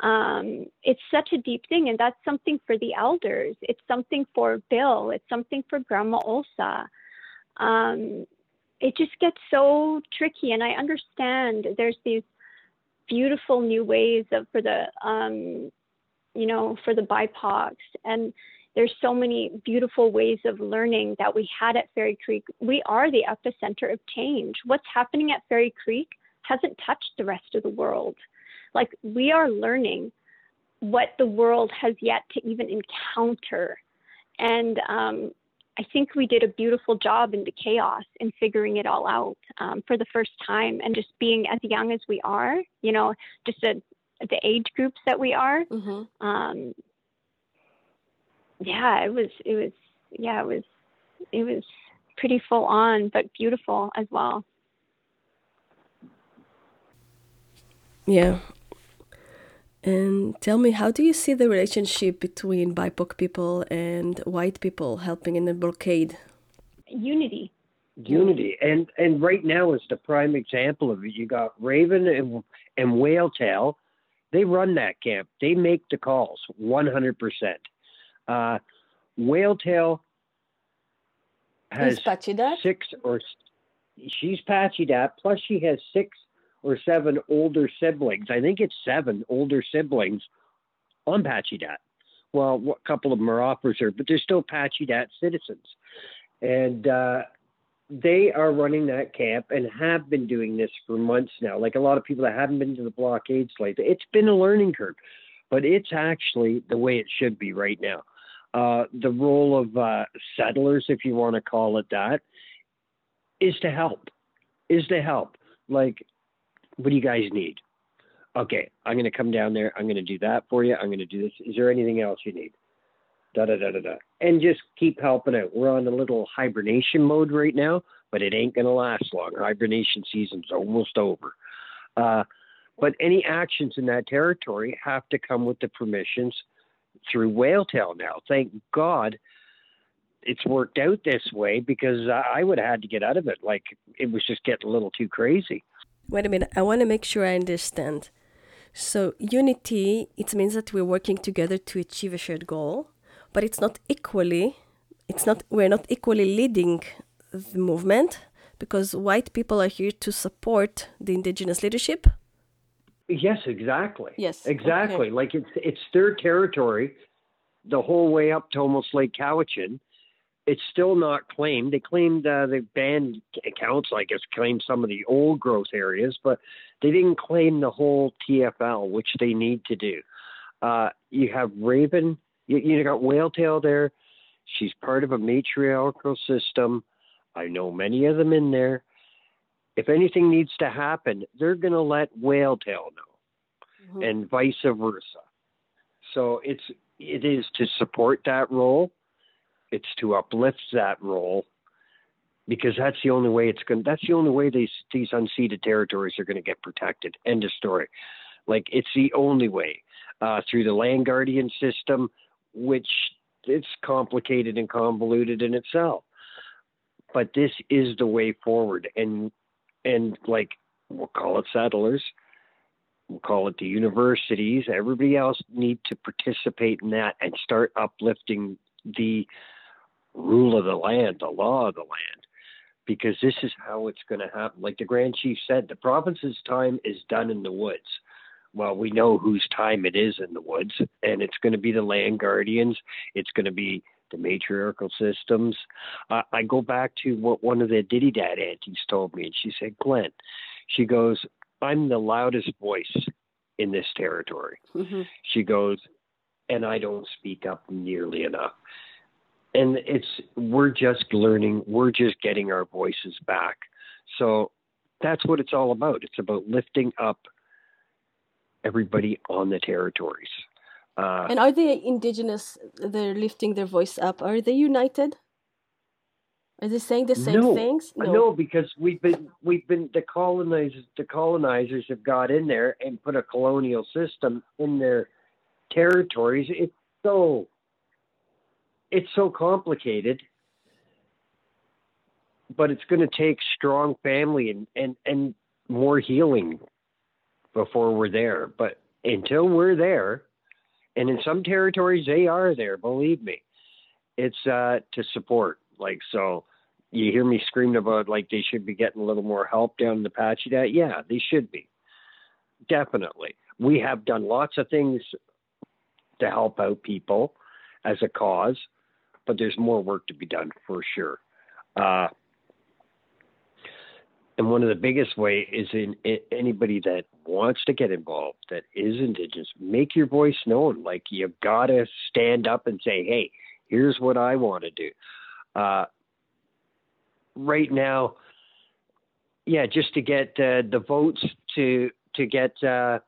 Um, it's such a deep thing, and that's something for the elders. It's something for Bill. It's something for Grandma Olsa. Um, it just gets so tricky, and I understand there's these beautiful new ways of for the um, you know for the BIPOCs, and there's so many beautiful ways of learning that we had at Fairy Creek. We are the epicenter of change. What's happening at Fairy Creek hasn't touched the rest of the world. Like we are learning what the world has yet to even encounter. And um, I think we did a beautiful job in the chaos in figuring it all out um, for the first time and just being as young as we are, you know, just a, the age groups that we are. Mm-hmm. Um, yeah, it was, it was, yeah, it was, it was pretty full on, but beautiful as well. Yeah. And tell me, how do you see the relationship between BIPOC people and white people helping in the blockade? Unity. Unity, and and right now is the prime example of it. You got Raven and and Whale Tail. They run that camp. They make the calls, one hundred percent. Uh, Whale Tail has six or she's Pacheedaht. Plus, she has six or seven older siblings. I think it's seven older siblings on Pacheedaht. Well, a couple of them are officers, but they're still Pacheedaht citizens. And uh, they are running that camp and have been doing this for months now. Like a lot of people that haven't been to the blockade site, it's been a learning curve, but it's actually the way it should be right now. Uh, the role of uh, settlers, if you want to call it that, is to help. Is to help. Like what do you guys need? Okay, I'm going to come down there. I'm going to do that for you. I'm going to do this. Is there anything else you need? Da da da da da. And just keep helping out. We're on a little hibernation mode right now, but it ain't going to last long. Hibernation season's almost over. Uh, but any actions in that territory have to come with the permissions through Whale Tail now. Thank God it's worked out this way because I would have had to get out of it. Like it was just getting a little too crazy. Wait a minute. I want to make sure I understand. So, unity, it means that we're working together to achieve a shared goal, but it's not equally, it's not, we're not equally leading the movement because white people are here to support the indigenous leadership. Yes, exactly. Yes. Exactly. Okay. Like it's, it's their territory the whole way up to almost Lake Cowichan it's still not claimed. They claimed uh, the band accounts, I guess, claimed some of the old growth areas, but they didn't claim the whole TFL, which they need to do. Uh, you have Raven, you, you got Whale Tail there. She's part of a matriarchal system. I know many of them in there. If anything needs to happen, they're going to let Whale Tail know, mm-hmm. and vice versa. So it's it is to support that role it's to uplift that role because that's the only way it's going. That's the only way these these unceded territories are going to get protected. End of story. Like it's the only way uh, through the land guardian system, which it's complicated and convoluted in itself. But this is the way forward, and and like we'll call it settlers, we'll call it the universities. Everybody else need to participate in that and start uplifting the rule of the land, the law of the land, because this is how it's going to happen. Like the Grand Chief said, the province's time is done in the woods. Well, we know whose time it is in the woods, and it's going to be the land guardians. It's going to be the matriarchal systems. Uh, I go back to what one of the Ditidaht aunties told me, and she said, Glenn, she goes, I'm the loudest voice in this territory. Mm-hmm. She goes, and I don't speak up nearly enough and it's we're just learning we're just getting our voices back. So that's what it's all about. It's about lifting up everybody on the territories. Uh, and are the indigenous they're lifting their voice up. Are they united? Are they saying the same no, things? No. no because we've been we've been the colonizers the colonizers have got in there and put a colonial system in their territories. It's so it's so complicated but it's going to take strong family and, and, and more healing before we're there. But until we're there, and in some territories they are there, believe me, it's uh, to support. Like so, you hear me screaming about like they should be getting a little more help down in the Pacheedaht yeah, they should be. Definitely, we have done lots of things to help out people as a cause, but there's more work to be done for sure. Uh, and one of the biggest way is in, in, anybody that wants to get involved that is indigenous make your voice known like you gotta stand up and say hey here's what i want to do uh, right now yeah just to get uh, the votes to to get uh,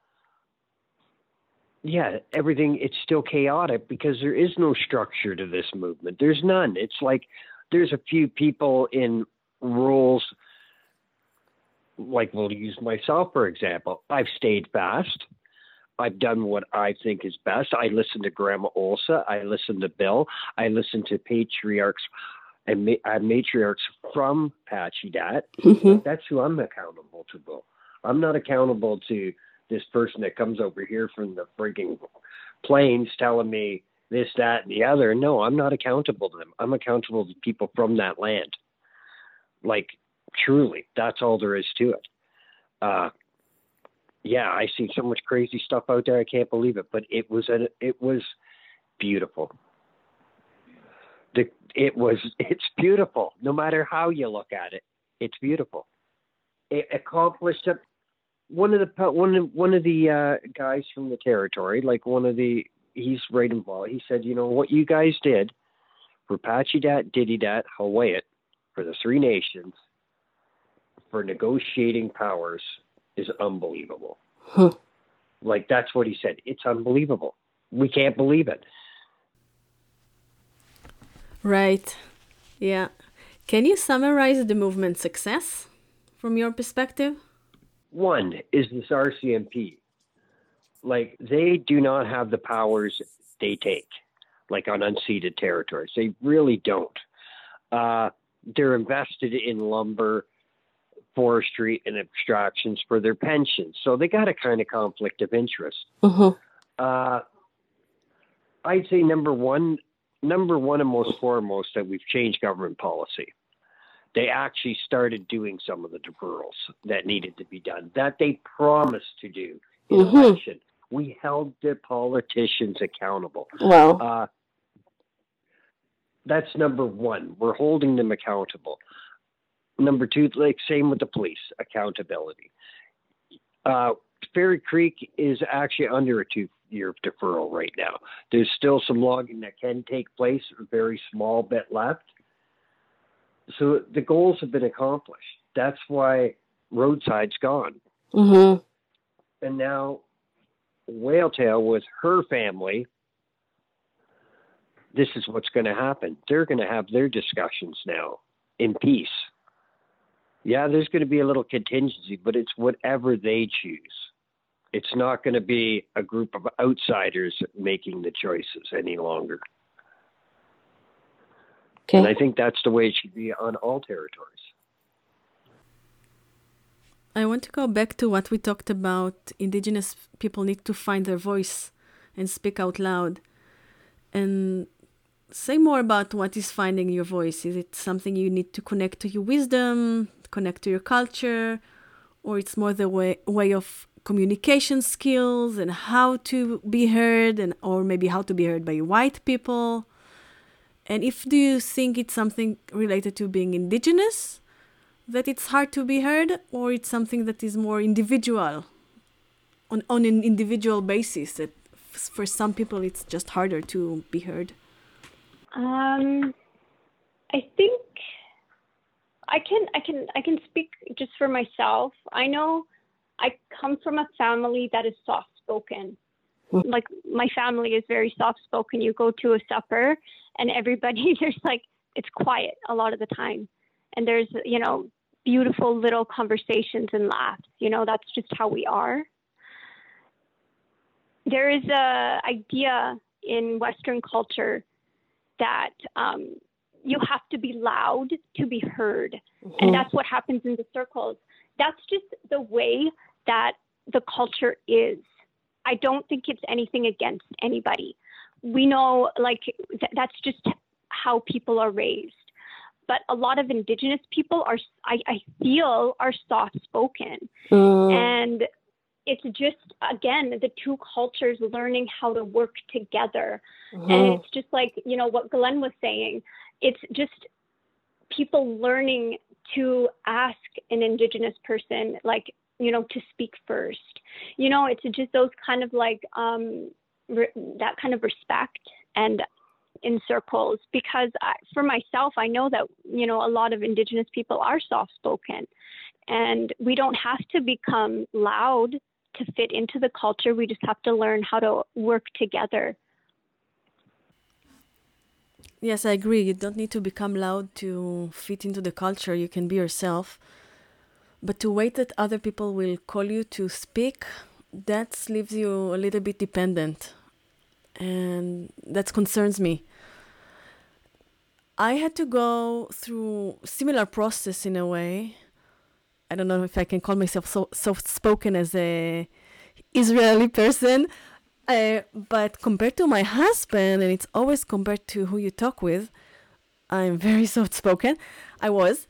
yeah everything it's still chaotic because there is no structure to this movement there's none it's like there's a few people in roles like we'll use myself for example. I've stayed fast. I've done what I think is best. I listen to Grandma Olsa. I listen to Bill. I listen to patriarchs and ma- uh, matriarchs from Pacheedaht. Mm-hmm. That's who I'm accountable to, Bill. I'm not accountable to this person that comes over here from the frigging plains telling me this, that, and the other. No, I'm not accountable to them. I'm accountable to people from that land. Like Truly, that's all there is to it. Uh, yeah, I see so much crazy stuff out there. I can't believe it, but it was a, it was beautiful. The, it was it's beautiful. No matter how you look at it, it's beautiful. It accomplished. One of the one of one of the uh, guys from the territory, like one of the, he's right involved. He said, you know what you guys did for Pacheedaht, Ditidaht, Huu-ay-aht, for the three nations for negotiating powers is unbelievable. Huh. Like that's what he said. It's unbelievable. We can't believe it. Right. Yeah. Can you summarize the movement's success from your perspective? One is this RCMP. Like they do not have the powers they take, like on unceded territories. They really don't. Uh, they're invested in lumber forestry and abstractions for their pensions. So they got a kind of conflict of interest. Mm-hmm. Uh, I'd say number one, number one and most foremost that we've changed government policy. They actually started doing some of the deferrals that needed to be done that they promised to do in mm-hmm. election. We held the politicians accountable. Well, uh, that's number one. We're holding them accountable. Number two, like same with the police, accountability. Uh, Fairy Creek is actually under a two-year deferral right now. There's still some logging that can take place, a very small bit left. So the goals have been accomplished. That's why Roadside's gone. Mm-hmm. And now Whale Tail with her family, this is what's going to happen. They're going to have their discussions now in peace yeah, there's going to be a little contingency, but it's whatever they choose. It's not going to be a group of outsiders making the choices any longer. Okay. And I think that's the way it should be on all territories. I want to go back to what we talked about. Indigenous people need to find their voice and speak out loud. And say more about what is finding your voice. Is it something you need to connect to your wisdom, connect to your culture, or it's more the way, way of communication skills and how to be heard and or maybe how to be heard by white people and if do you think it's something related to being indigenous that it's hard to be heard or it's something that is more individual on, on an individual basis that for some people it's just harder to be heard um i think I can I can I can speak just for myself. I know I come from a family that is soft spoken. Hmm. Like my family is very soft spoken. You go to a supper and everybody there's like it's quiet a lot of the time. And there's, you know, beautiful little conversations and laughs. You know, that's just how we are. There is a idea in Western culture that um, you have to be loud to be heard. Mm-hmm. And that's what happens in the circles. That's just the way that the culture is. I don't think it's anything against anybody. We know, like, th- that's just how people are raised. But a lot of indigenous people are, I, I feel, are soft spoken. Mm. And it's just again the two cultures learning how to work together mm-hmm. and it's just like you know what glenn was saying it's just people learning to ask an indigenous person like you know to speak first you know it's just those kind of like um re- that kind of respect and in circles because I, for myself i know that you know a lot of indigenous people are soft spoken and we don't have to become loud to fit into the culture. We just have to learn how to work together. Yes i agree. You don't need to become loud to fit into the culture. You can be yourself. But to wait that other people will call you to speak that leaves you a little bit dependent and that concerns me. I had to go through similar process in a way. I don't know if i can call myself so soft spoken as a israeli person uh, but compared to my husband and it's always compared to who you talk with i'm very soft spoken i was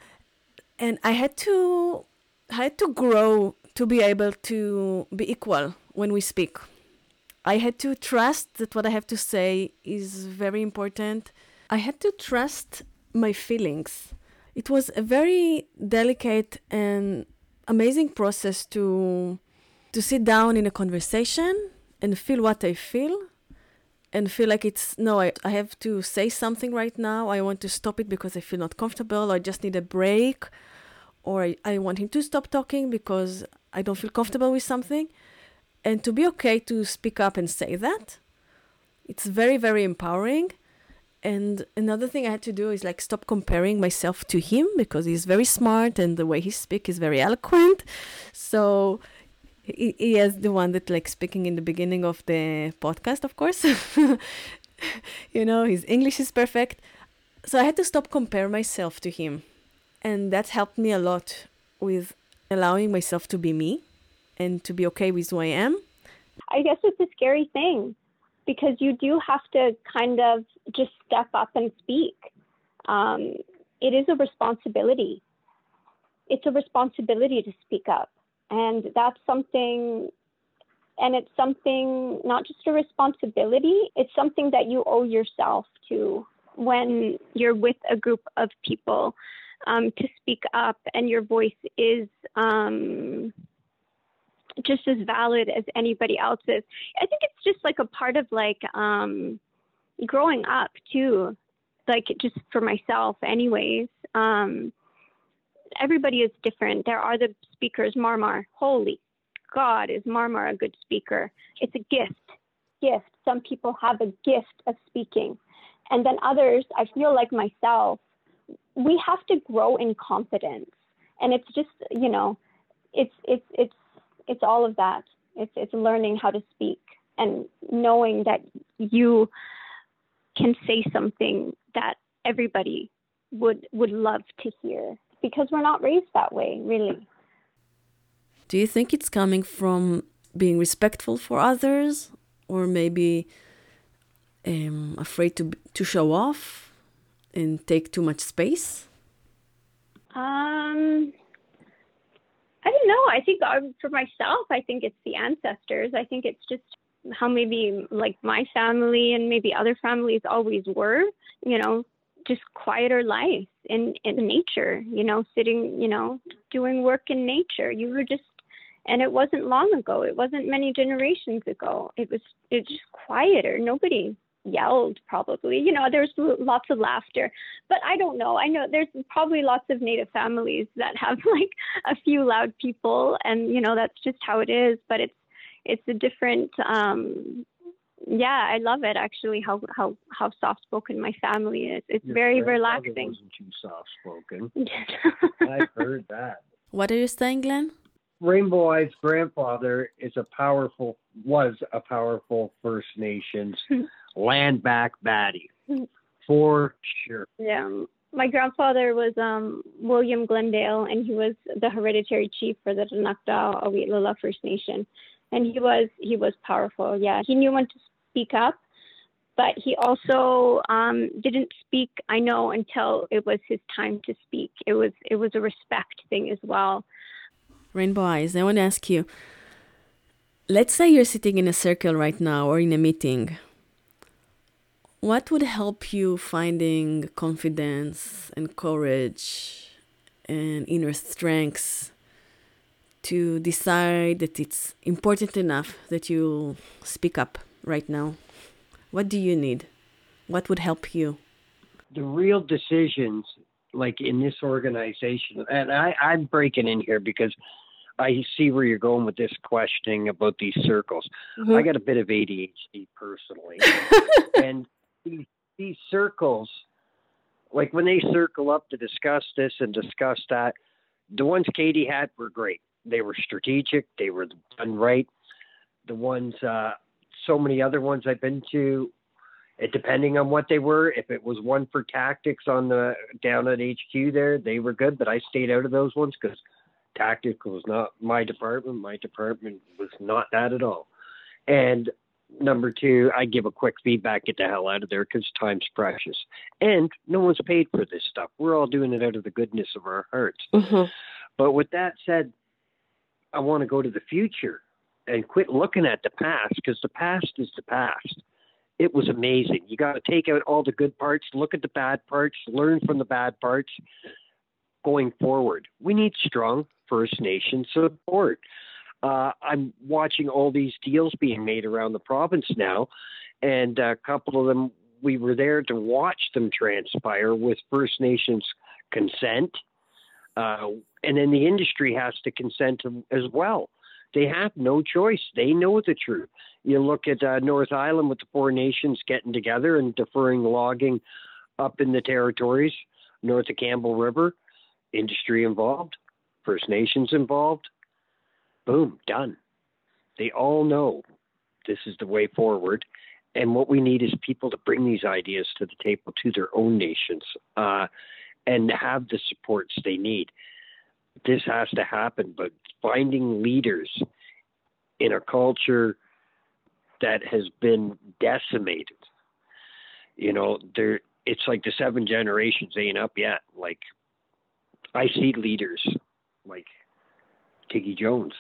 and i had to I had to grow to be able to be equal when we speak. I had to trust that what I have to say is very important. I had to trust my feelings. It was a very delicate and amazing process to to sit down in a conversation and feel what I feel and feel like it's no I, I have to say something right now. I want to stop it because I feel not comfortable. I just need a break or I, I want him to stop talking because I don't feel comfortable with something. And to be okay to speak up and say that, it's very, very empowering. And another thing I had to do is like stop comparing myself to him because he's very smart and the way he speaks is very eloquent. So he, he is the one that like speaking in the beginning of the podcast, of course. you know, his English is perfect. So I had to stop compare myself to him and that helped me a lot with allowing myself to be me and to be okay with who I am. I guess it's a scary thing because you do have to kind of just step up and speak. Um, it is a responsibility. It's a responsibility to speak up. And that's something, and it's something, not just a responsibility, it's something that you owe yourself to when you're with a group of people um, to speak up, and your voice is um, just as valid as anybody else's. I think it's just like a part of like um, growing up too, like just for myself, anyways. Um, everybody is different. There are the speakers. Marmar, holy God, is Marmar a good speaker? It's a gift. Gift. Some people have a gift of speaking. And then others, I feel like myself, we have to grow in confidence. And it's just you know it's it's it's it's all of that. It's it's learning how to speak and knowing that you can say something that everybody would would love to hear because we're not raised that way really. Do you think it's coming from being respectful for others or maybe um, afraid to to show off and take too much space? Um, I don't know. I think uh, for myself, I think it's the ancestors. I think it's just how maybe like my family and maybe other families always were, you know, just quieter life in in nature, you know, sitting, you know, doing work in nature. You were just and it wasn't long ago. It wasn't many generations ago. It was it just quieter. Nobody yelled probably. You know there's lots of laughter. But i don't know. I know there's probably lots of native families that have like a few loud people. And you know that's just how it is. But it's it's a different um yeah i love it actually how how how soft spoken my family is. It's Your very relaxing. wasn't too soft spoken i've heard that. What are you saying glenn? Rainbow Eyes' grandfather is a powerful was a powerful First Nations land back baddie for sure. Yeah. My grandfather was um, William Glendale, and he was the hereditary chief for the Danakda Awitlala First Nation, and he was he was powerful. Yeah, he knew when to speak up, but he also um, didn't speak. I know until it was his time to speak. It was it was a respect thing as well. Rainbow Eyes, I want to ask you. let's say you're sitting in a circle right now or in a meeting. What would help you finding confidence and courage and inner strengths to decide that it's important enough that you speak up right now? What do you need? What would help you? The real decisions, like in this organization, and I, I'm breaking in here because I see where you're going with this questioning about these circles. Mm-hmm. I got a bit of ADHD personally, and these, these circles, like when they circle up to discuss this and discuss that, the ones Katie had were great. They were strategic. They were done right. The ones, uh, so many other ones I've been to, it depending on what they were. If it was one for tactics on the down at HQ there, they were good. But I stayed out of those ones because tactics was not my department. My department was not that at all. And number two, I give a quick feedback, get the hell out of there because time's precious. And no one's paid for this stuff. We're all doing it out of the goodness of our hearts. Mm-hmm. But with that said, I want to go to the future and quit looking at the past because the past is the past. It was amazing. You got to take out all the good parts, look at the bad parts, learn from the bad parts going forward. We need strong First Nation support. Uh, I'm watching all these deals being made around the province now, and a couple of them we were there to watch them transpire with First Nations consent, uh, and then the industry has to consent as well. They have no choice. They know the truth. You look at uh, North Island with the four nations getting together and deferring logging up in the territories north of Campbell River, industry involved, First Nations involved, boom, done. They all know this is the way forward. And what we need is people to bring these ideas to the table to their own nations uh, and have the supports they need. This has to happen, but finding leaders in a culture that has been decimated, you know, there it's like the seven generations ain't up yet. Like I see leaders like Tiggy Jones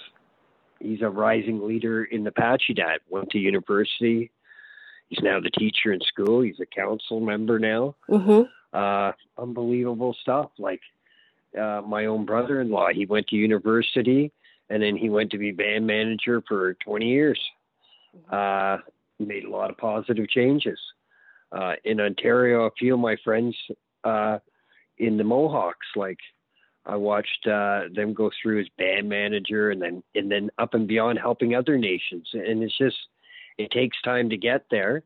he's a rising leader in the Pacheedaht. Went to university. He's now the teacher in school. He's a council member now. Mm-hmm. Uh, unbelievable stuff. Like uh, my own brother-in-law, he went to university and then he went to be band manager for 20 years. Uh, made a lot of positive changes. Uh, in Ontario, a few of my friends uh, in the Mohawks, like I watched uh, them go through as band manager and then and then up and beyond helping other nations. And it's just it takes time to get there.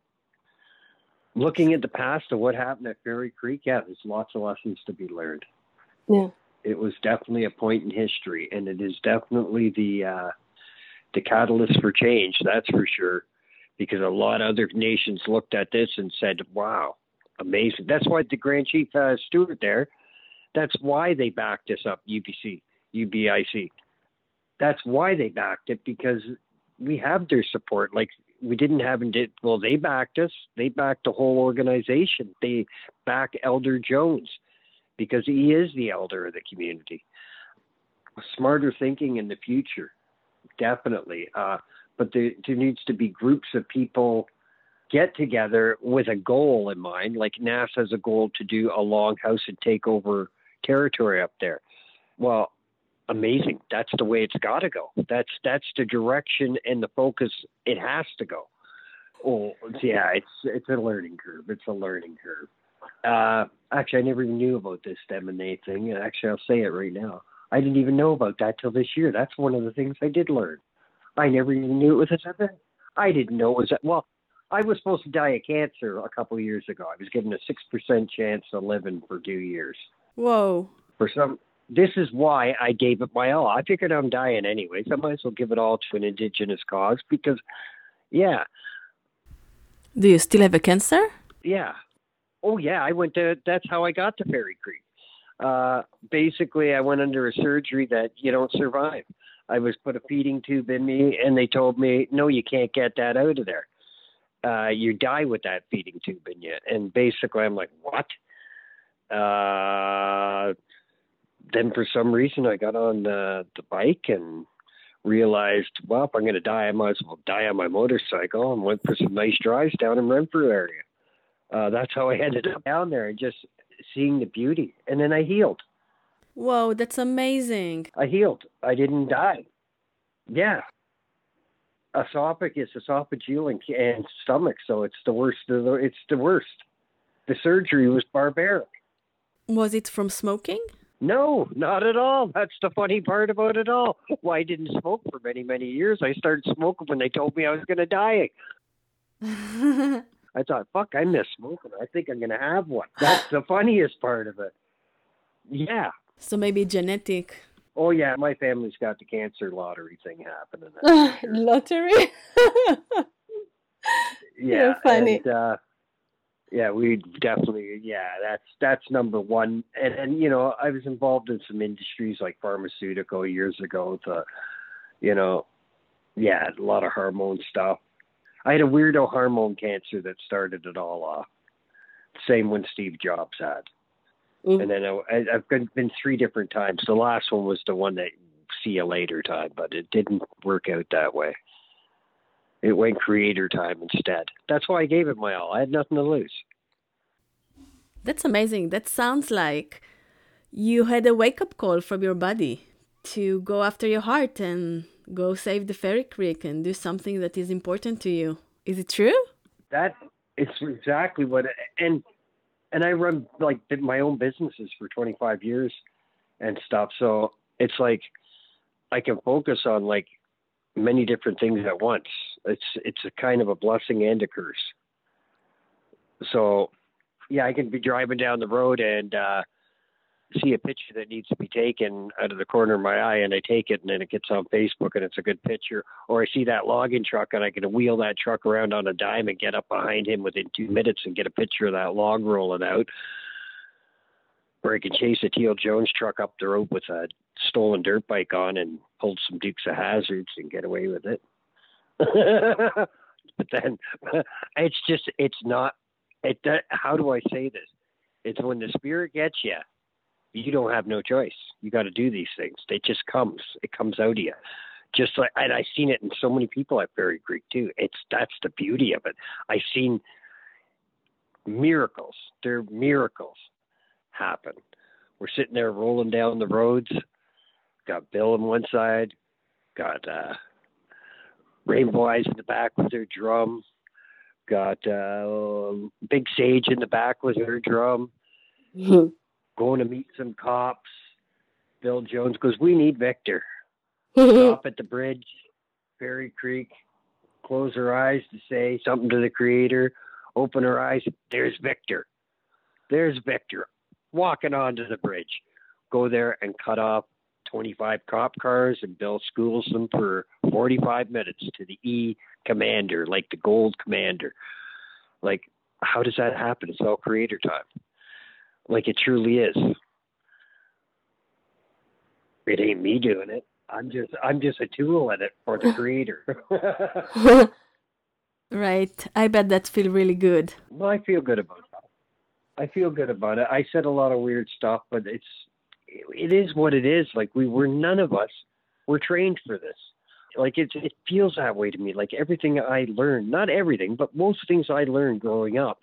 Looking at the past of what happened at Fairy Creek, yeah, there's lots of lessons to be learned. Yeah. It was definitely a point in history and it is definitely the uh, the catalyst for change, that's for sure. Because a lot of other nations looked at this and said, Wow, amazing. That's why the Grand Chief uh, Stewart there that's why they backed us up, UBC, UBCIC. That's why they backed it because we have their support. Like we didn't have did well, they backed us. They backed the whole organization. They back Elder Jones because he is the elder of the community. Smarter thinking in the future, definitely. Uh, but there, there needs to be groups of people get together with a goal in mind. Like NAS has a goal to do a longhouse and take over territory up there. Well, amazing. That's the way it's got to go. That's that's the direction and the focus it has to go. Oh, yeah, it's it's a learning curve. It's a learning curve. Uh, actually, I never even knew about this M&A thing. Actually, I'll say it right now. I didn't even know about that till this year. That's one of the things I did learn. I never even knew it was a thing. I didn't know it was a, well. I was supposed to die of cancer a couple of years ago. I was given a six percent chance of living for two years. Whoa. For some, this is why I gave it my all. I figured I'm dying anyway, so I might as well give it all to an indigenous cause because, yeah. Do you still have a cancer? Yeah. Oh, yeah. I went to, that's how I got to Fairy Creek. Uh, basically, I went under a surgery that you don't survive. I was put a feeding tube in me, and they told me, no, you can't get that out of there. Uh, you die with that feeding tube in you. And basically, I'm like, what? Uh, then for some reason I got on the, the bike and realized, well, if I'm going to die, I might as well die on my motorcycle and went for some nice drives down in Renfrew area. Uh, that's how I ended up down there and just seeing the beauty. And then I healed. Whoa, that's amazing. I healed. I didn't die. Yeah. Esophagus, esophageal, and, and stomach. So it's the worst. Of the, it's the worst. The surgery was barbaric. Was it from smoking? No, not at all. That's the funny part about it all. Well, I didn't smoke for many, many years. I started smoking when they told me I was going to die. I thought, fuck, I miss smoking. I think I'm going to have one. That's the funniest part of it. Yeah. So maybe genetic. Oh, yeah. My family's got the cancer lottery thing happening. lottery? yeah. You're funny. And, uh, yeah, we definitely yeah, that's that's number one. And and you know, I was involved in some industries like pharmaceutical years ago to you know, yeah, a lot of hormone stuff. I had a weirdo hormone cancer that started it all off. Same when Steve Jobs had. Mm-hmm. And then I, I've been, been three different times. The last one was the one that see you later time, but it didn't work out that way. It went creator time instead. That's why I gave it my all. I had nothing to lose. That's amazing. That sounds like you had a wake up call from your body to go after your heart and go save the Fairy Creek and do something that is important to you. Is it true? That it's exactly what and and I run like my own businesses for 25 years and stuff. So it's like I can focus on like many different things at once. It's it's a kind of a blessing and a curse. So, yeah, I can be driving down the road and uh, see a picture that needs to be taken out of the corner of my eye, and I take it, and then it gets on Facebook, and it's a good picture. Or I see that logging truck, and I can wheel that truck around on a dime and get up behind him within two minutes and get a picture of that log rolling out. Or I can chase a Teal Jones truck up the road with a stolen dirt bike on and pulled some Dukes of Hazards and get away with it. but then it's just it's not it how do I say this? It's when the spirit gets you, you don't have no choice. You got to do these things. It just comes. It comes out of you. Just like and I've seen it in so many people at Fairy Creek too. It's that's the beauty of it. I've seen miracles. They're miracles happen. We're sitting there rolling down the roads got Bill on one side, got uh, Rainbow Eyes in the back with her drum, got uh, Big Sage in the back with her drum, mm-hmm. going to meet some cops. Bill Jones goes, We need Victor. Stop at the bridge, Fairy Creek, close her eyes to say something to the creator, open her eyes. There's Victor. There's Victor walking onto the bridge. Go there and cut off 25 cop cars, and Bill schools them for 45 minutes to the E commander, like the gold commander. Like, how does that happen? It's all creator time. Like, it truly is. It ain't me doing it. I'm just I'm just a tool in it for the creator. right. I bet that feel really good. Well, I feel good about that. I feel good about it. I said a lot of weird stuff, but it's it is what it is. Like we were none of us were trained for this. Like it it feels that way to me. Like everything I learned, not everything, but most things I learned growing up,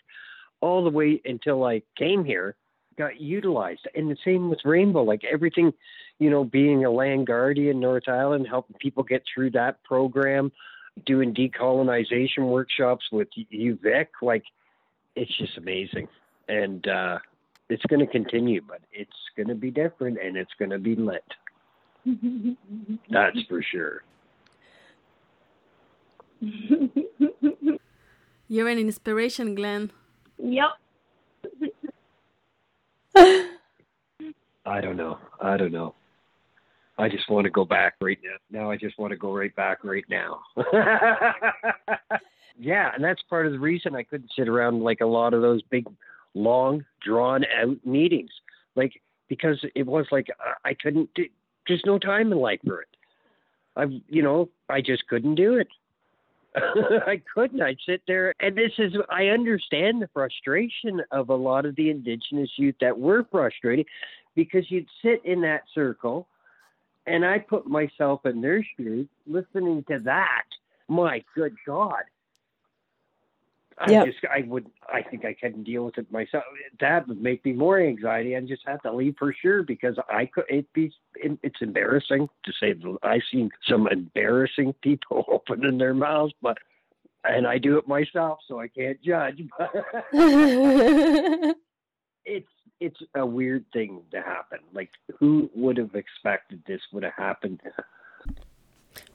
all the way until I came here, got utilized. And the same with Rainbow. Like everything, you know, being a land guardian North Island, helping people get through that program, doing decolonization workshops with UVic, like it's just amazing. And uh it's going to continue, but it's going to be different and it's going to be lit. That's for sure. You're an inspiration, Glenn. Yep. I don't know. I don't know. I just want to go back right now. Now I just want to go right back right now. yeah, and that's part of the reason I couldn't sit around like a lot of those big long, drawn out meetings. Like, because it was like I couldn't, there's no time in life for it. I, you know, I just couldn't do it. I couldn't. I'd sit there, and this is, I understand the frustration of a lot of the indigenous youth that were frustrated because you'd sit in that circle and I put myself in their shoes, listening to that. My good God. I Yep. just I would I think I couldn't deal with it myself. That would make me more anxiety and just have to leave for sure because I could it be it, it's embarrassing to say the I've seen some embarrassing people opening their mouths, but and I do it myself, so I can't judge. But it's it's a weird thing to happen. Like who would have expected this would have happened?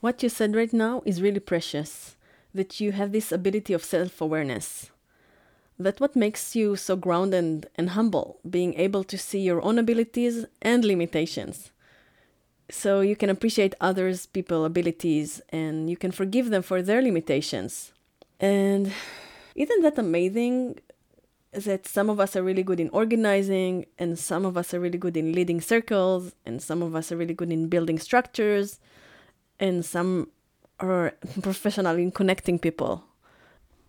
what you said right now is really precious. That you have this ability of self awareness. That what makes you so grounded and humble, being able to see your own abilities and limitations. So you can appreciate others' people abilities and you can forgive them for their limitations. And isn't that amazing that some of us are really good in organizing and some of us are really good in leading circles and some of us are really good in building structures and some are professional in connecting people.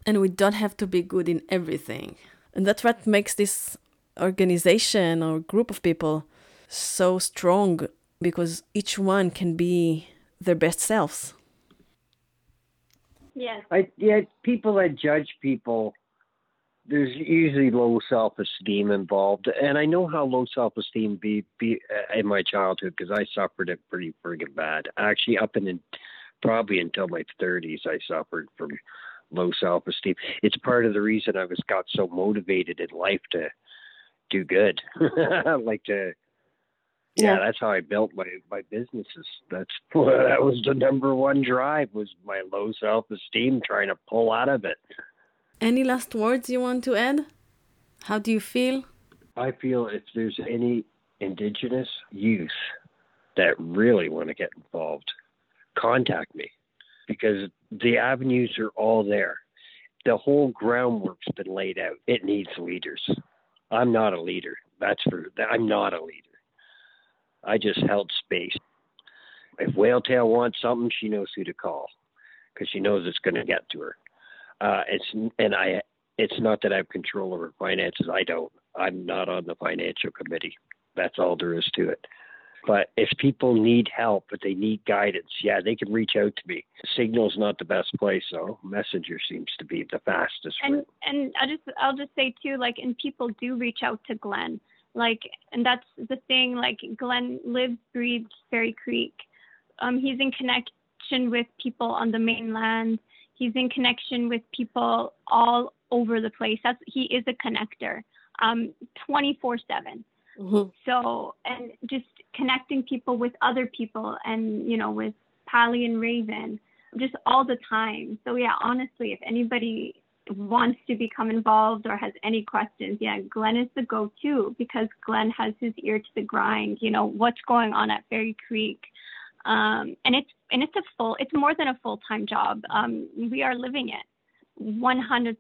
And we don't have to be good in everything. And that's what makes this organization or group of people so strong because each one can be their best selves. Yes. I yeah, people that judge people there's usually low self esteem involved, and I know how low self esteem be be uh, in my childhood because I suffered it pretty friggin' bad. Actually, up in probably until my 30s, I suffered from low self esteem. It's part of the reason I was got so motivated in life to do good, like to. Yeah, Yeah. that's how I built my my businesses. That's that was the number one drive was my low self esteem, trying to pull out of it. Any last words you want to add? How do you feel? I feel if there's any indigenous youth that really want to get involved, contact me because the avenues are all there. The whole groundwork's been laid out. It needs leaders. I'm not a leader. That's for I'm not a leader. I just held space. If Whaletail wants something, she knows who to call because she knows it's going to get to her. Uh, it's and I. It's not that I have control over finances. I don't. I'm not on the financial committee. That's all there is to it. But if people need help, but they need guidance, yeah, they can reach out to me. Signal's not the best place, so Messenger seems to be the fastest. and route. and I just I'll just say too, like, and people do reach out to Glenn, like, and that's the thing. Like, Glenn lives, breathes Fairy Creek. Um, he's in connection with people on the mainland. He's in connection with people all over the place. That's he is a connector, um, twenty four seven. So, and just connecting people with other people and, you know, with Pally and Raven just all the time. So, yeah, honestly, if anybody wants to become involved or has any questions, yeah, Glenn is the go to because Glenn has his ear to the grind, you know, what's going on at Fairy Creek. Um, and it's and it's a full it's more than a full time job. Um, we are living it 100%.